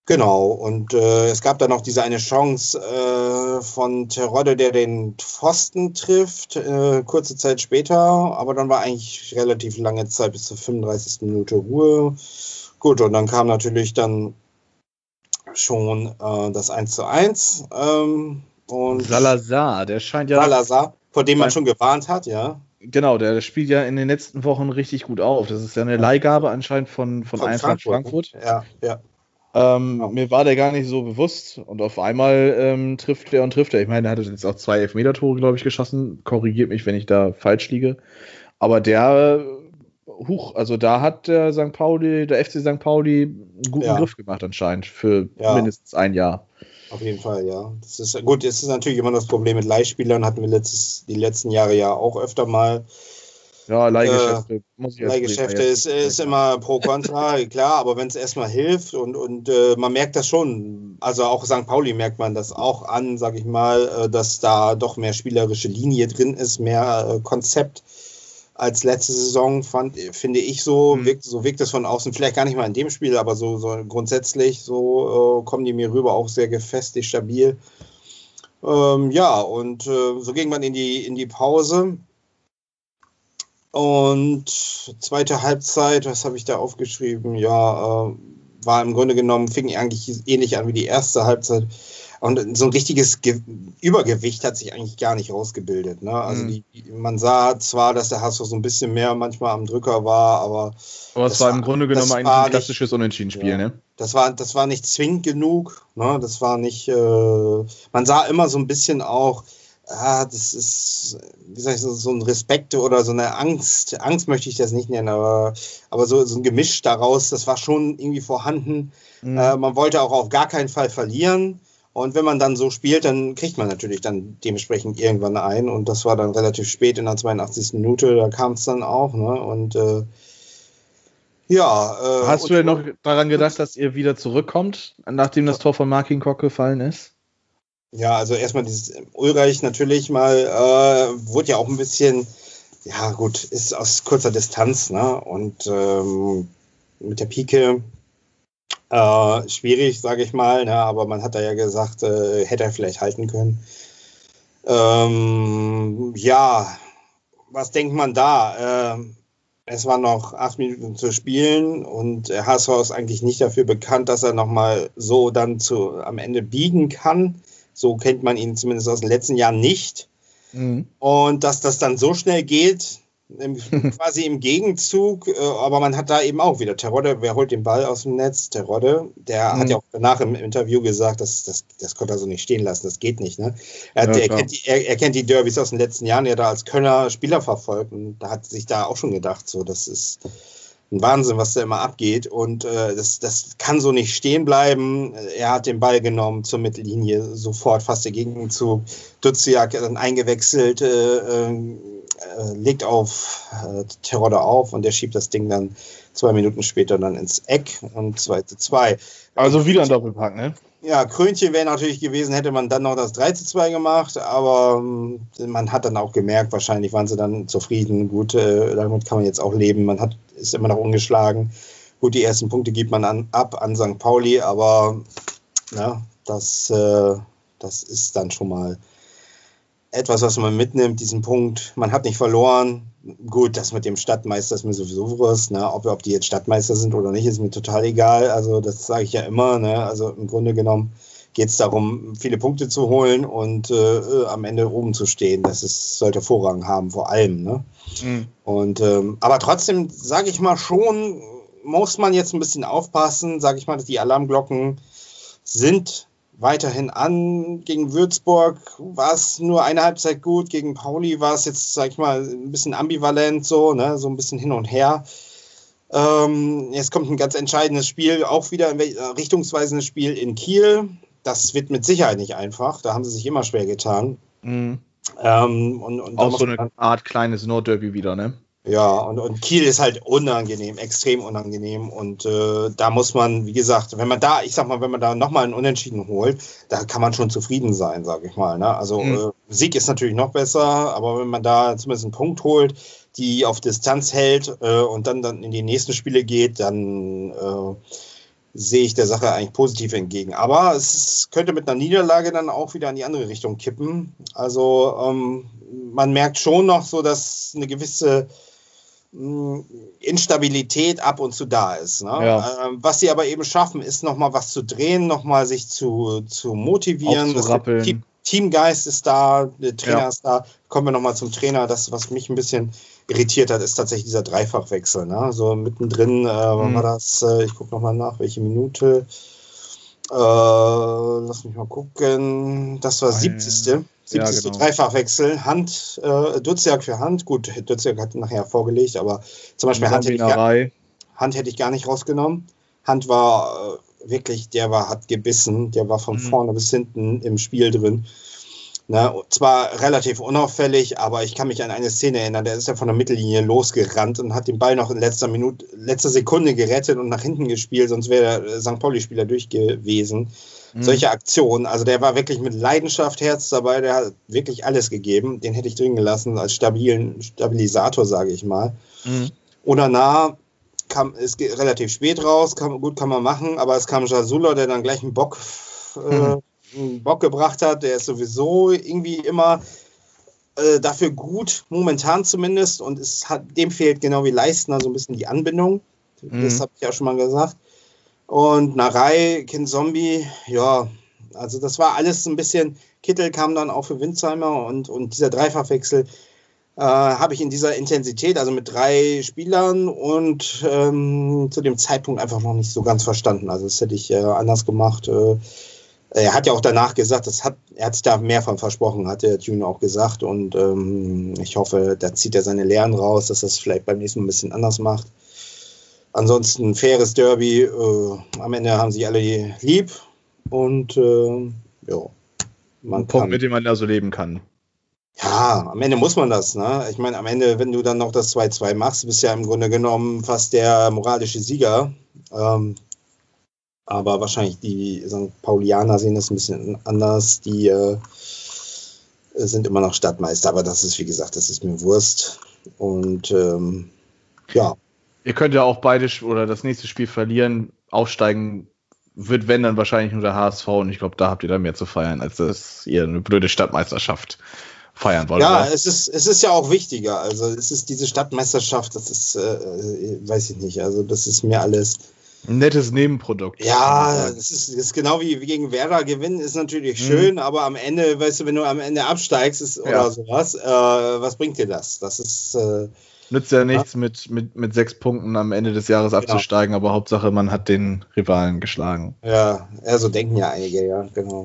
S3: Genau, und äh, es gab dann noch diese eine Chance äh, von Terodde, der den Pfosten trifft, äh, kurze Zeit später, aber dann war eigentlich relativ lange Zeit bis zur 35. Minute Ruhe. Gut, und dann kam natürlich dann schon äh, das 1 zu 1. Ähm, und
S1: Salazar, der scheint ja.
S3: Salazar, vor dem man schon gewarnt hat, ja.
S1: Genau, der spielt ja in den letzten Wochen richtig gut auf. Das ist ja eine Leihgabe anscheinend von, von, von Eintracht Frankfurt.
S3: Frankfurt. Ja, ja.
S1: Ähm, ja. Mir war der gar nicht so bewusst und auf einmal ähm, trifft er und trifft er. Ich meine, er hat jetzt auch zwei Elfmeter-Tore, glaube ich, geschossen. Korrigiert mich, wenn ich da falsch liege. Aber der, huch, also da hat der St. Pauli, der FC St. Pauli einen guten ja. Griff gemacht anscheinend für ja. mindestens ein Jahr.
S3: Auf jeden Fall, ja. Das ist gut, das ist natürlich immer das Problem mit Leihspielern, hatten wir letztes, die letzten Jahre ja auch öfter mal.
S1: Ja, Leihgeschäfte. Äh,
S3: muss ich Leihgeschäfte ist, ist immer pro kontra, klar, aber wenn es erstmal hilft und, und äh, man merkt das schon, also auch St. Pauli merkt man das auch an, sag ich mal, äh, dass da doch mehr spielerische Linie drin ist, mehr äh, Konzept als letzte Saison, fand, finde ich so, mhm. wirkt, so wirkt es von außen, vielleicht gar nicht mal in dem Spiel, aber so, so grundsätzlich, so äh, kommen die mir rüber, auch sehr gefestigt, stabil. Ähm, ja, und äh, so ging man in die, in die Pause. Und zweite Halbzeit, was habe ich da aufgeschrieben? Ja, äh, war im Grunde genommen, fing eigentlich ähnlich an wie die erste Halbzeit. Und so ein richtiges Ge Übergewicht hat sich eigentlich gar nicht rausgebildet. Ne? Also mhm. die, man sah zwar, dass der HSV so ein bisschen mehr manchmal am Drücker war, aber.
S1: Aber es war im Grunde genommen eigentlich ein klassisches Unentschieden-Spiel, ja. ne?
S3: Das war, das war nicht zwingend genug. Ne? Das war nicht. Äh, man sah immer so ein bisschen auch, ah, das ist, wie sag ich, so, so ein Respekt oder so eine Angst. Angst möchte ich das nicht nennen, aber, aber so, so ein Gemisch daraus, das war schon irgendwie vorhanden. Mhm. Äh, man wollte auch auf gar keinen Fall verlieren. Und wenn man dann so spielt, dann kriegt man natürlich dann dementsprechend irgendwann ein. Und das war dann relativ spät in der 82. Minute, da kam es dann auch. Ne? Und äh, ja.
S1: Äh, Hast du denn noch daran gedacht, dass ihr wieder zurückkommt, nachdem das Tor von Markin Koch gefallen ist?
S3: Ja, also erstmal dieses Ulreich natürlich mal, äh, wurde ja auch ein bisschen, ja gut, ist aus kurzer Distanz, ne? Und ähm, mit der Pike äh, schwierig, sage ich mal, ne? aber man hat da ja gesagt, äh, hätte er vielleicht halten können. Ähm, ja, was denkt man da? Äh, es waren noch acht Minuten zu spielen und HSV ist eigentlich nicht dafür bekannt, dass er nochmal so dann zu, am Ende biegen kann. So kennt man ihn zumindest aus den letzten Jahren nicht. Mhm. Und dass das dann so schnell geht, quasi im Gegenzug, äh, aber man hat da eben auch wieder Terodde, wer holt den Ball aus dem Netz? Terodde, der mhm. hat ja auch danach im Interview gesagt, dass, das, das konnte er so nicht stehen lassen, das geht nicht. Ne? Er, ja, er, kennt die, er, er, kennt die Derbys aus den letzten Jahren, er da als Kölner Spieler verfolgt und da hat sich da auch schon gedacht, so, das ist ein Wahnsinn, was da immer abgeht. Und äh, das, das kann so nicht stehen bleiben. Er hat den Ball genommen zur Mittellinie, sofort fast der Gegenzug. Duziak dann eingewechselt, äh, äh, legt auf äh, Terodde auf und der schiebt das Ding dann zwei Minuten später dann ins Eck und 2 zu 2.
S1: Also wieder ein Doppelpack, ne?
S3: Ja, Krönchen wäre natürlich gewesen, hätte man dann noch das 3 zu 2 gemacht, aber ähm, man hat dann auch gemerkt, wahrscheinlich waren sie dann zufrieden. Gut, äh, damit kann man jetzt auch leben. Man hat, ist immer noch ungeschlagen. Gut, die ersten Punkte gibt man an, ab an St. Pauli, aber na, das, äh, das ist dann schon mal etwas, was man mitnimmt, diesen Punkt. Man hat nicht verloren. Gut, das mit dem Stadtmeister ist mir sowieso was. Ne? Ob, ob die jetzt Stadtmeister sind oder nicht, ist mir total egal. Also, das sage ich ja immer. Ne? Also, im Grunde genommen geht es darum, viele Punkte zu holen und äh, am Ende oben zu stehen. Das ist, sollte Vorrang haben, vor allem. Ne? Mhm. Und, ähm, aber trotzdem, sage ich mal schon, muss man jetzt ein bisschen aufpassen. Sage ich mal, dass die Alarmglocken sind weiterhin an. Gegen Würzburg war es nur eine Halbzeit gut, gegen Pauli war es jetzt, sag ich mal, ein bisschen ambivalent so, ne? so ein bisschen hin und her. Ähm, jetzt kommt ein ganz entscheidendes Spiel, auch wieder ein richtungsweisendes Spiel in Kiel. Das wird mit Sicherheit nicht einfach, da haben sie sich immer schwer getan. Mhm.
S1: Ähm, und, und auch so eine Art kleines Nordderby wieder, ne?
S3: Ja, und, und Kiel ist halt unangenehm, extrem unangenehm. Und äh, da muss man, wie gesagt, wenn man da, ich sag mal, wenn man da nochmal einen Unentschieden holt, da kann man schon zufrieden sein, sag ich mal. Ne? Also mhm. äh, Sieg ist natürlich noch besser, aber wenn man da zumindest einen Punkt holt, die auf Distanz hält äh, und dann, dann in die nächsten Spiele geht, dann äh, sehe ich der Sache eigentlich positiv entgegen. Aber es könnte mit einer Niederlage dann auch wieder in die andere Richtung kippen. Also ähm, man merkt schon noch so, dass eine gewisse mh, Instabilität ab und zu da ist. Ne?
S1: Ja.
S3: Ähm, was sie aber eben schaffen, ist nochmal was zu drehen, nochmal sich zu, zu motivieren. Teamgeist ist da, der Trainer
S1: Ja.
S3: ist da. Kommen wir nochmal zum Trainer. Das, was mich ein bisschen irritiert hat, ist tatsächlich dieser Dreifachwechsel. Ne? So mittendrin, äh, wann
S1: Mhm.
S3: war das? Äh, ich gucke nochmal nach, welche Minute. Äh, lass mich mal gucken. Das war
S1: Ein-
S3: 70. 70.
S1: genau.
S3: Dreifachwechsel. Hand, äh, Duziak für Hand. Gut, Duziak hat nachher vorgelegt, aber zum Beispiel Hand hätte, ich gar. Hand hätte ich gar nicht rausgenommen. Hand war äh, wirklich, der war, hat gebissen. Der war von
S1: Mhm.
S3: vorne bis hinten im Spiel drin. Ne, zwar relativ unauffällig, aber ich kann mich an eine Szene erinnern, der ist ja von der Mittellinie losgerannt und hat den Ball noch in letzter Minute, letzter Sekunde gerettet und nach hinten gespielt, sonst wäre der St. Pauli-Spieler durch gewesen.
S1: Mhm.
S3: Solche Aktionen, also der war wirklich mit Leidenschaft, Herz dabei, der hat wirklich alles gegeben. Den hätte ich drin gelassen als stabilen Stabilisator, sage ich mal.
S1: Mhm.
S3: Onana kam, ist relativ spät raus, kann, gut kann man machen, aber es kam Jasula, der dann gleich einen Bock, äh,
S1: Mhm.
S3: Bock gebracht hat. Der ist sowieso irgendwie immer äh, dafür gut, momentan zumindest. Und es hat, dem fehlt genau wie Leistner so ein bisschen die Anbindung.
S1: Mhm.
S3: Das habe ich ja schon mal gesagt. Und Narei, Kind Zombie, ja, also das war alles ein bisschen. Kittel kam dann auch für Winzheimer und, und dieser Dreifachwechsel äh, habe ich in dieser Intensität, also mit drei Spielern und ähm, zu dem Zeitpunkt einfach noch nicht so ganz verstanden. Also das hätte ich äh, anders gemacht. Äh, er hat ja auch danach gesagt, das hat, er hat sich da mehr von versprochen, hat der Tune auch gesagt. Und ähm, ich hoffe, da zieht er seine Lehren raus, dass er es vielleicht beim nächsten Mal ein bisschen anders macht. Ansonsten faires Derby. Äh, am Ende haben sie alle lieb. Und äh, ja, man
S1: Ein Punkt,
S3: kann,
S1: mit dem man da so leben kann.
S3: ja, am Ende muss man das. Ne? Ich meine, am Ende, wenn du dann noch das 2-2 machst, bist du ja im Grunde genommen fast der moralische Sieger. Ähm, aber wahrscheinlich die St. Paulianer sehen das ein bisschen anders. Die äh, sind immer noch Stadtmeister, aber das ist, wie gesagt, das ist mir Wurst. Und ähm, ja,
S1: Ihr könnt ja auch beide oder das nächste Spiel verlieren, aufsteigen wird, wenn dann wahrscheinlich nur der HSV und ich glaube, da habt ihr dann mehr zu feiern, als dass ihr eine blöde Stadtmeisterschaft feiern wollt.
S3: Ja,
S1: oder?
S3: es ist, es ist ja auch wichtiger. Also es ist diese Stadtmeisterschaft, das ist, äh, äh, weiß ich nicht, also das ist mir alles.
S1: Ein nettes Nebenprodukt.
S3: Ja, das ist, ist genau wie wie gegen Werder gewinnen, ist natürlich
S1: Mhm.
S3: schön, aber am Ende, weißt du, wenn du am Ende absteigst ist, oder
S1: Ja.
S3: sowas, äh, was bringt dir das? Das ist, äh,
S1: Nützt ja nichts, Mit, mit, mit sechs Punkten am Ende des Jahres
S3: Genau.
S1: abzusteigen, aber Hauptsache, man hat den Rivalen geschlagen.
S3: ja, ja, so denken ja einige, ja, genau.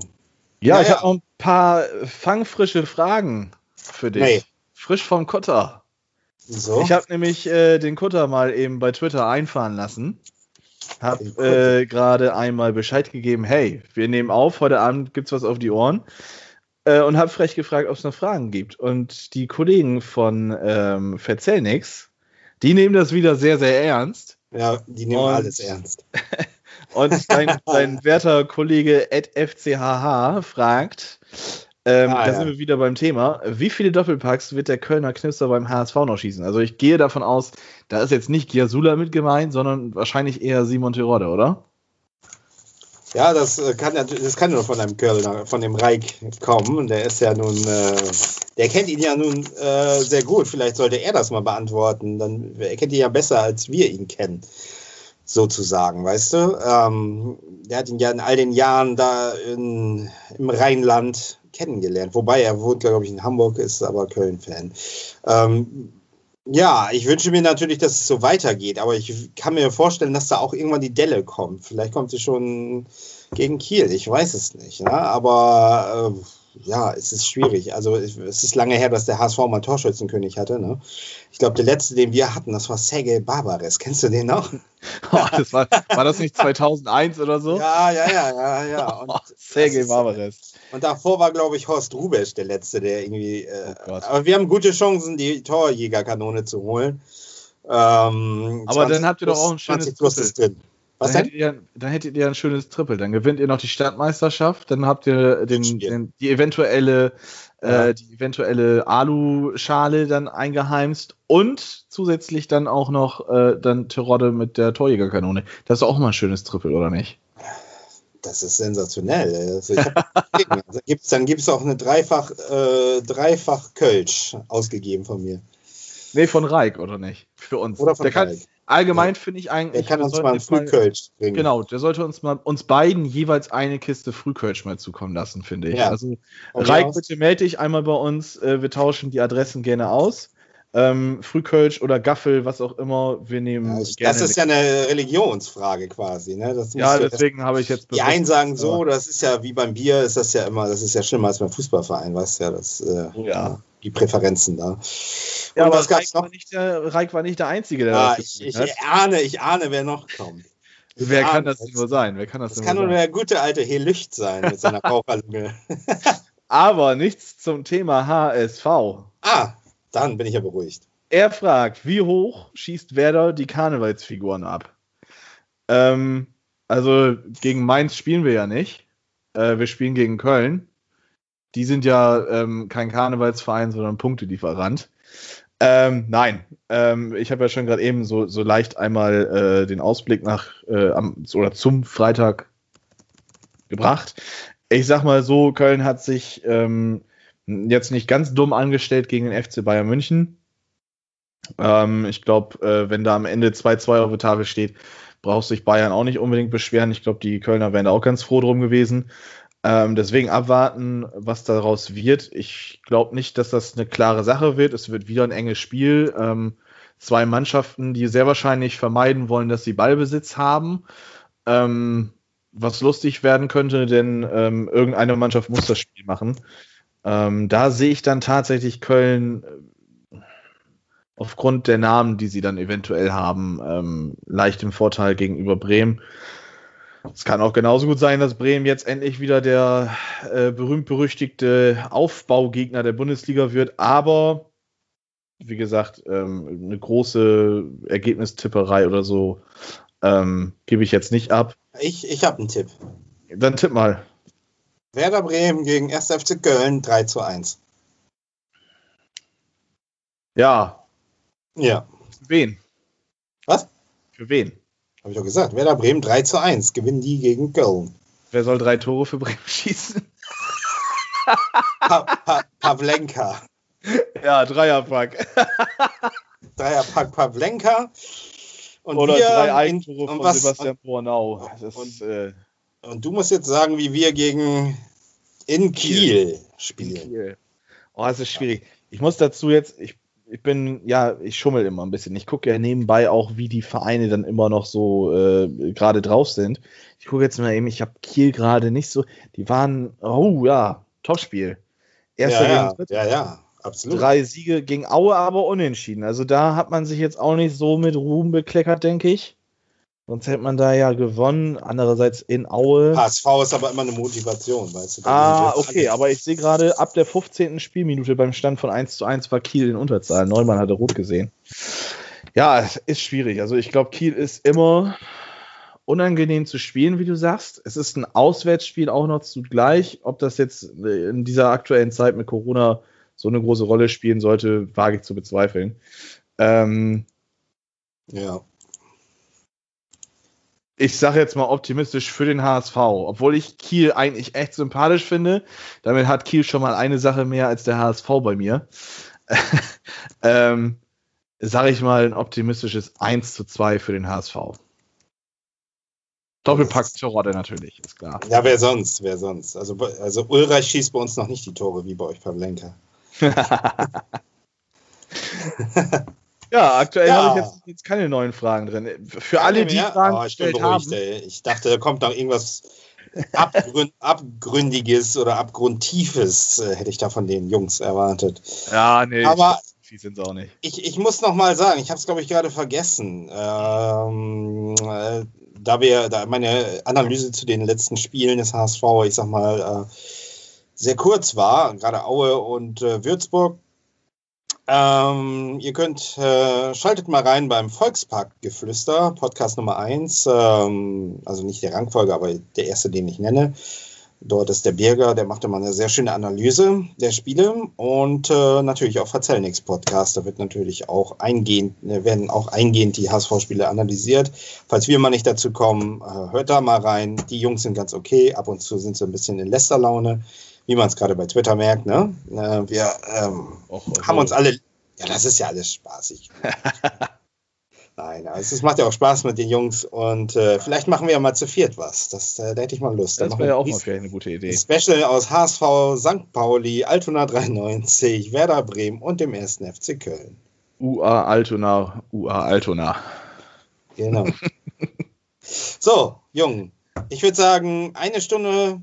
S1: Ja,
S3: Ja,
S1: ich
S3: ja.
S1: habe noch ein paar fangfrische Fragen für dich.
S3: Nee.
S1: Frisch vom Kutter.
S3: So.
S1: Ich habe nämlich äh, den Kutter mal eben bei Twitter einfahren lassen. Hab
S3: Den Kutter.
S1: äh, gerade einmal Bescheid gegeben, hey, wir nehmen auf, heute Abend gibt's was auf die Ohren. Äh, und habe frech gefragt, ob es noch Fragen gibt. Und die Kollegen von ähm, Verzell nix, die nehmen das wieder sehr, sehr ernst.
S3: ja, die nehmen
S1: Und-
S3: alles ernst.
S1: Und dein, dein werter Kollege Ed FCHH fragt, ähm,
S3: Ah,
S1: da
S3: ja.
S1: sind wir wieder beim Thema, wie viele Doppelpacks wird der Kölner Knipser beim HSV noch schießen? Also ich gehe davon aus, da ist jetzt nicht Giasula mit gemeint, sondern wahrscheinlich eher Simon Terodde, oder?
S3: Ja, das äh, kann das kann nur von einem Kölner, von dem Reik kommen. Der ist ja nun, äh, der kennt ihn ja nun äh, sehr gut. Vielleicht sollte er das mal beantworten. Dann er kennt ihn ja besser, als wir ihn kennen, sozusagen, weißt du? Ähm, der hat ihn ja in all den Jahren da in, im Rheinland kennengelernt. Wobei er wohnt, glaube ich, in Hamburg, ist aber Köln-Fan. Ähm, ja, ich wünsche mir natürlich, dass es so weitergeht, aber ich kann mir vorstellen, dass da auch irgendwann die Delle kommt. Vielleicht kommt sie schon gegen Kiel, ich weiß es nicht. Ne? Aber äh, ja, es ist schwierig. Also es ist lange her, dass der HSV mal einen Torschützenkönig hatte. Ne? Ich glaube, der letzte, den wir hatten, das war Sergei Barbares. Kennst du den noch?
S1: Oh, das war, war das nicht 2001 oder so?
S3: Ja, ja, ja, ja, ja. Und,
S1: Oh, Sergei Barbares.
S3: Und davor war, glaube ich, Horst Rubesch der letzte, der irgendwie. Äh,
S1: Oh
S3: aber wir haben gute Chancen, die Torjägerkanone zu holen. Ähm,
S1: Aber dann habt ihr doch auch ein
S3: 20
S1: schönes Triple.
S3: Was
S1: dann, hättet ihr, dann hättet ihr ein schönes Triple. Dann gewinnt ihr noch die Stadtmeisterschaft, dann habt ihr den, den, die eventuelle,
S3: Ja.
S1: äh, die eventuelle Alu-Schale dann eingeheimst und zusätzlich dann auch noch äh, dann Terodde mit der Torjägerkanone. Das ist auch mal ein schönes Triple, oder nicht?
S3: Das ist sensationell. Also also gibt's, dann gibt es auch eine Dreifach, äh, Dreifach Kölsch ausgegeben von mir.
S1: Nee, von Reik, oder nicht? Für uns.
S3: Oder von
S1: der kann, allgemein finde ich eigentlich.
S3: Er kann uns mal ein
S1: jetzt mal-
S3: Frühkölsch bringen.
S1: Genau, der sollte uns mal uns beiden jeweils eine Kiste Frühkölsch mal zukommen lassen, finde ich.
S3: Ja.
S1: Also Reik, bitte melde dich einmal bei uns. Äh, wir tauschen die Adressen gerne aus. Ähm, Frühkölsch oder Gaffel, was auch immer, wir nehmen
S3: Ja, ich,
S1: gerne.
S3: das ist ja eine Religionsfrage quasi. Ne? Das
S1: ja, deswegen habe ich jetzt
S3: Die einen sagen so, das ist ja wie beim Bier, ist das ja immer, das ist ja schlimmer als beim Fußballverein, weißt du ja, das, äh,
S1: Ja.
S3: die Präferenzen da.
S1: Ja,
S3: Und
S1: aber
S3: was gab's
S1: Reik
S3: noch?
S1: war, nicht der, Reik war nicht der Einzige, der
S3: Ah,
S1: das
S3: ich, ich
S1: hat.
S3: ahne, ich ahne, wer noch kommt.
S1: Wer
S3: ahne
S1: kann das denn nur sein? Wer kann das,
S3: Das
S1: denn
S3: kann
S1: nur
S3: nur
S1: sein?
S3: der gute alte Helücht sein mit seiner Raucherlunge.
S1: Aber nichts zum Thema HSV.
S3: ah, dann bin ich ja beruhigt.
S1: Er fragt, wie hoch schießt Werder die Karnevalsfiguren ab? Ähm, also gegen Mainz spielen wir ja nicht. Äh, wir spielen gegen Köln. Die sind ja ähm, kein Karnevalsverein, sondern Punktelieferant. Ähm, nein, ähm, ich habe ja schon gerade eben so, so leicht einmal äh, den Ausblick nach äh, am, oder zum Freitag gebracht. Ich sag mal so, Köln hat sich ähm, jetzt nicht ganz dumm angestellt gegen den FC Bayern München. Ähm, ich glaube, äh, wenn da am Ende 2-2 auf der Tafel steht, braucht sich Bayern auch nicht unbedingt beschweren. Ich glaube, die Kölner wären da auch ganz froh drum gewesen. Ähm, deswegen abwarten, was daraus wird. Ich glaube nicht, dass das eine klare Sache wird. Es wird wieder ein enges Spiel. Ähm, zwei Mannschaften, die sehr wahrscheinlich vermeiden wollen, dass sie Ballbesitz haben. Ähm, was lustig werden könnte, denn ähm, irgendeine Mannschaft muss das Spiel machen. Ähm, da sehe ich dann tatsächlich Köln äh, aufgrund der Namen, die sie dann eventuell haben, ähm, leicht im Vorteil gegenüber Bremen. Es kann auch genauso gut sein, dass Bremen jetzt endlich wieder der äh, berühmt-berüchtigte Aufbaugegner der Bundesliga wird, aber wie gesagt, ähm, eine große Ergebnistipperei oder so ähm, gebe ich jetzt nicht ab.
S3: Ich, ich habe einen Tipp.
S1: Dann tipp mal.
S3: Werder Bremen gegen 1. FC Köln 3 zu 1.
S1: Ja,
S3: Ja,
S1: für wen?
S3: Was?
S1: Für wen?
S3: habe ich doch gesagt. Werder Bremen 3 zu 1. Gewinnen die gegen Köln.
S1: Wer soll drei Tore für Bremen schießen?
S3: Pa pa Pavlenka.
S1: Ja, Dreierpack.
S3: Dreierpack Pavlenka. Und
S1: Oder drei Eigentore von Sebastian Bornau. Das
S3: und-
S1: ist, äh,
S3: Und du musst jetzt sagen, wie wir gegen in Kiel
S1: in
S3: spielen.
S1: Kiel. Oh, das ist schwierig. Ich muss dazu jetzt, ich, ich bin, ja, ich schummel immer ein bisschen. Ich gucke ja nebenbei auch, wie die Vereine dann immer noch so äh, gerade drauf sind. Ich gucke jetzt mal eben, ich habe Kiel gerade nicht so, die waren, oh ja, Topspiel. Erster
S3: Ja, ja,
S1: gegen Dritter.
S3: ja, ja, absolut.
S1: Drei Siege gegen Aue, aber unentschieden. Also da hat man sich jetzt auch nicht so mit Ruhm bekleckert, denke ich. Sonst hätte man da ja gewonnen. Andererseits in Aue.
S3: HSV ist aber immer eine Motivation, weißt du.
S1: Ah, okay, aber ich sehe gerade, ab der 15. Spielminute beim Stand von 1 zu 1 war Kiel in Unterzahl. Neumann hatte rot gesehen. Ja, es ist schwierig. Also ich glaube, Kiel ist immer unangenehm zu spielen, wie du sagst. Es ist ein Auswärtsspiel auch noch zugleich. Ob das jetzt in dieser aktuellen Zeit mit Corona so eine große Rolle spielen sollte, wage ich zu bezweifeln. Ähm,
S3: Ja.
S1: Ich sage jetzt mal optimistisch für den HSV, obwohl ich Kiel eigentlich echt sympathisch finde. Damit hat Kiel schon mal eine Sache mehr als der HSV bei mir. ähm, sage ich mal ein optimistisches 1 zu 2 für den HSV. Doppelpack Terodde natürlich, ist klar.
S3: ja, wer sonst, wer sonst. Also, also Ulreich schießt bei uns noch nicht die Tore wie bei euch Pavlenka.
S1: Ja, aktuell
S3: Ja.
S1: habe ich jetzt, jetzt keine neuen Fragen drin. Für alle, die
S3: Ja,
S1: Fragen
S3: oh, ich bin beruhigt,
S1: haben.
S3: ey. Ich dachte, da kommt noch irgendwas Abgrund, Abgründiges oder Abgrundtiefes, äh, hätte ich da von den Jungs erwartet.
S1: Ja, nee,
S3: Aber-
S1: ich sind auch nicht.
S3: Ich, ich muss noch mal sagen, ich habe es, glaube ich, gerade vergessen. Ähm, äh, da wir, da meine Analyse zu den letzten Spielen des HSV, ich sag mal, äh, sehr kurz war, gerade Aue und äh, Würzburg, Ähm, ihr könnt, äh, schaltet mal rein beim Volksparkgeflüster, Podcast Nummer 1. Ähm, also nicht der Rangfolge, aber der erste, den ich nenne. Dort ist der Birger, der macht immer eine sehr schöne Analyse der Spiele und äh, natürlich auch Verzellnix Podcast. Da wird natürlich auch eingehend, äh, werden auch eingehend die HSV-Spiele analysiert. Falls wir mal nicht dazu kommen, äh, hört da mal rein. Die Jungs sind ganz okay. Ab und zu sind sie ein bisschen in Lästerlaune, wie man es gerade bei Twitter merkt. Ne? Äh, wir ähm, Och, also. haben uns alle. Ja, das ist ja alles spaßig. Nein, also es macht ja auch Spaß mit den Jungs und äh, vielleicht machen wir ja mal zu viert was. Das, äh, da hätte ich mal Lust.
S1: Das wäre ja auch mal vielleicht eine gute Idee.
S3: Special aus HSV, St. Pauli, Altona 93, Werder Bremen und dem ersten FC Köln.
S1: UA Altona, UA Altona.
S3: Genau. so, Jungen, ich würde sagen, eine Stunde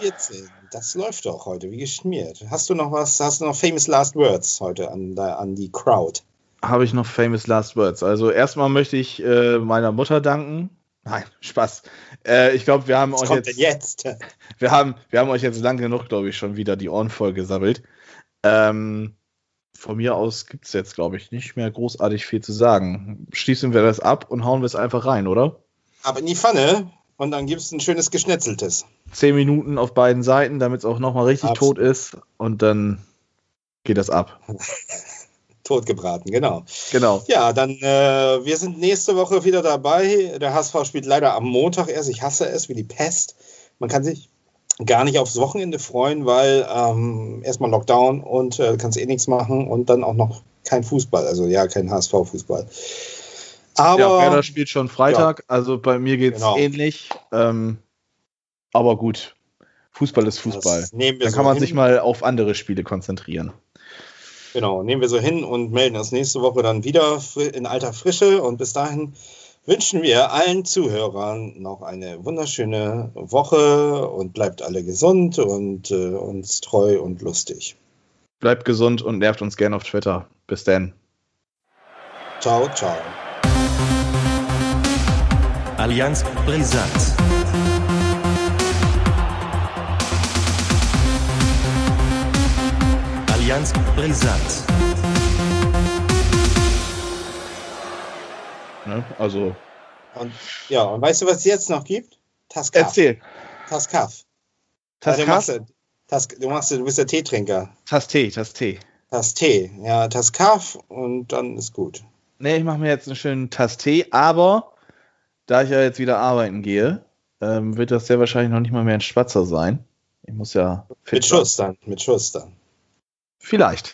S3: 14. Das läuft doch heute, wie geschmiert. Hast du noch was, hast du noch famous last words heute an, an die Crowd?
S1: habe ich noch famous last words. Also erstmal möchte ich äh, meiner Mutter danken. Nein, Spaß. Äh, ich glaube, wir haben Was euch jetzt,
S3: jetzt,
S1: Wir haben, wir haben euch jetzt lang genug, glaube ich, schon wieder die Ohren voll gesammelt. Ähm, von mir aus gibt es jetzt, glaube ich, nicht mehr großartig viel zu sagen. Schließen wir das ab und hauen wir es einfach rein, oder?
S3: Ab in die Pfanne und dann gibt es ein schönes Geschnetzeltes.
S1: Zehn Minuten auf beiden Seiten, damit es auch nochmal richtig Absolut. tot ist und dann geht das ab.
S3: Totgebraten, genau.
S1: Genau.
S3: Ja, dann, äh, wir sind nächste Woche wieder dabei. Der HSV spielt leider am Montag erst. Ich hasse es wie die Pest. Man kann sich gar nicht aufs Wochenende freuen, weil ähm, erstmal Lockdown und äh, kannst eh nichts machen und dann auch noch kein Fußball, also ja, kein HSV-Fußball.
S1: Aber ja, Werder spielt schon Freitag, ja, also bei mir geht es genau. ähnlich. Ähm, aber gut, Fußball ist Fußball. Dann kann so man hin. sich mal auf andere Spiele konzentrieren.
S3: Genau, nehmen wir so hin und melden uns nächste Woche dann wieder in alter Frische. Und bis dahin wünschen wir allen Zuhörern noch eine wunderschöne Woche und bleibt alle gesund und äh, uns treu und lustig.
S1: Bleibt gesund und nervt uns gerne auf Twitter. Bis dann.
S3: Ciao, ciao.
S2: Allianz Brisant. Allianz brisant.
S1: Ne? Also.
S3: Und, ja, und weißt du, was es jetzt noch gibt? Taskaf.
S1: Erzähl.
S3: Taskaf.
S1: Taskaf?
S3: du, machst, du, machst, du bist der Teetrinker.
S1: Tastee, Tastee.
S3: Tastee, ja, Taskaf und dann ist gut.
S1: Ne, ich mache mir jetzt einen schönen Tastee, aber da ich ja jetzt wieder arbeiten gehe, ähm, wird das sehr wahrscheinlich noch nicht mal mehr ein Spatzer sein. Ich muss ja.
S3: mit Schuss dann, mit Schuss dann.
S1: Vielleicht.